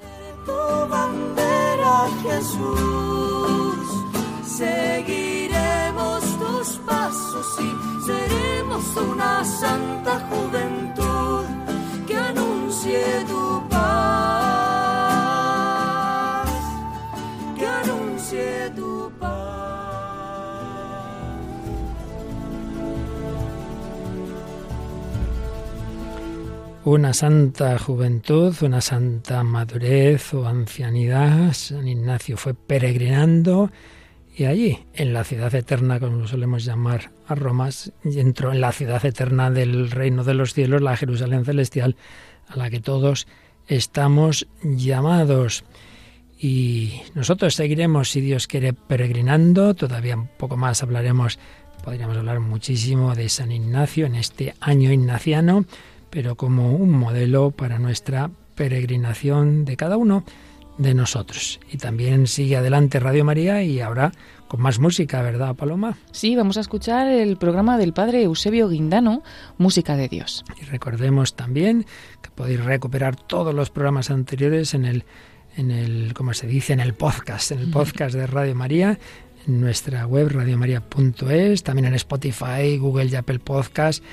Una santa juventud, una santa madurez o ancianidad. San Ignacio fue peregrinando y allí, en la ciudad eterna, como lo solemos llamar a Roma, entró en la ciudad eterna del reino de los cielos, la Jerusalén celestial, a la que todos estamos llamados. Y nosotros seguiremos, si Dios quiere, peregrinando. Todavía un poco más hablaremos, podríamos hablar muchísimo de San Ignacio en este año ignaciano pero como un modelo para nuestra peregrinación de cada uno de nosotros. Y también sigue adelante Radio María y ahora con más música, ¿verdad, Paloma? Sí, vamos a escuchar el programa del padre Eusebio Guindano, Música de Dios. Y recordemos también que podéis recuperar todos los programas anteriores en el en el como se dice en el podcast, en el podcast de Radio María en nuestra web radiomaria.es, también en Spotify, Google y Apple Podcast.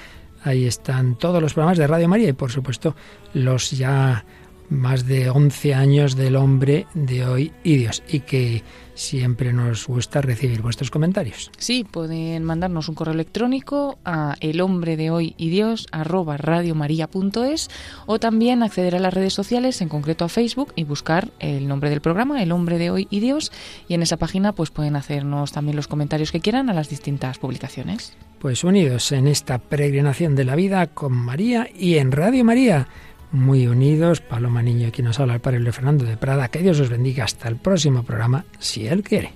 Ahí están todos los programas de Radio María y por supuesto los ya más de 11 años del hombre de hoy y Dios y que siempre nos gusta recibir vuestros comentarios. Sí, pueden mandarnos un correo electrónico a el hombre de hoy y Dios arroba radiomaria.es o también acceder a las redes sociales, en concreto a Facebook y buscar el nombre del programa, el hombre de hoy y Dios y en esa página pues pueden hacernos también los comentarios que quieran a las distintas publicaciones pues unidos en esta peregrinación de la vida con María y en Radio María. Muy unidos, Paloma Niño, quien nos habla el Padre Luis Fernando de Prada. Que Dios os bendiga hasta el próximo programa, si Él quiere.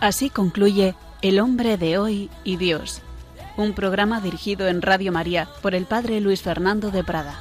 Así concluye El hombre de hoy y Dios, un programa dirigido en Radio María por el Padre Luis Fernando de Prada.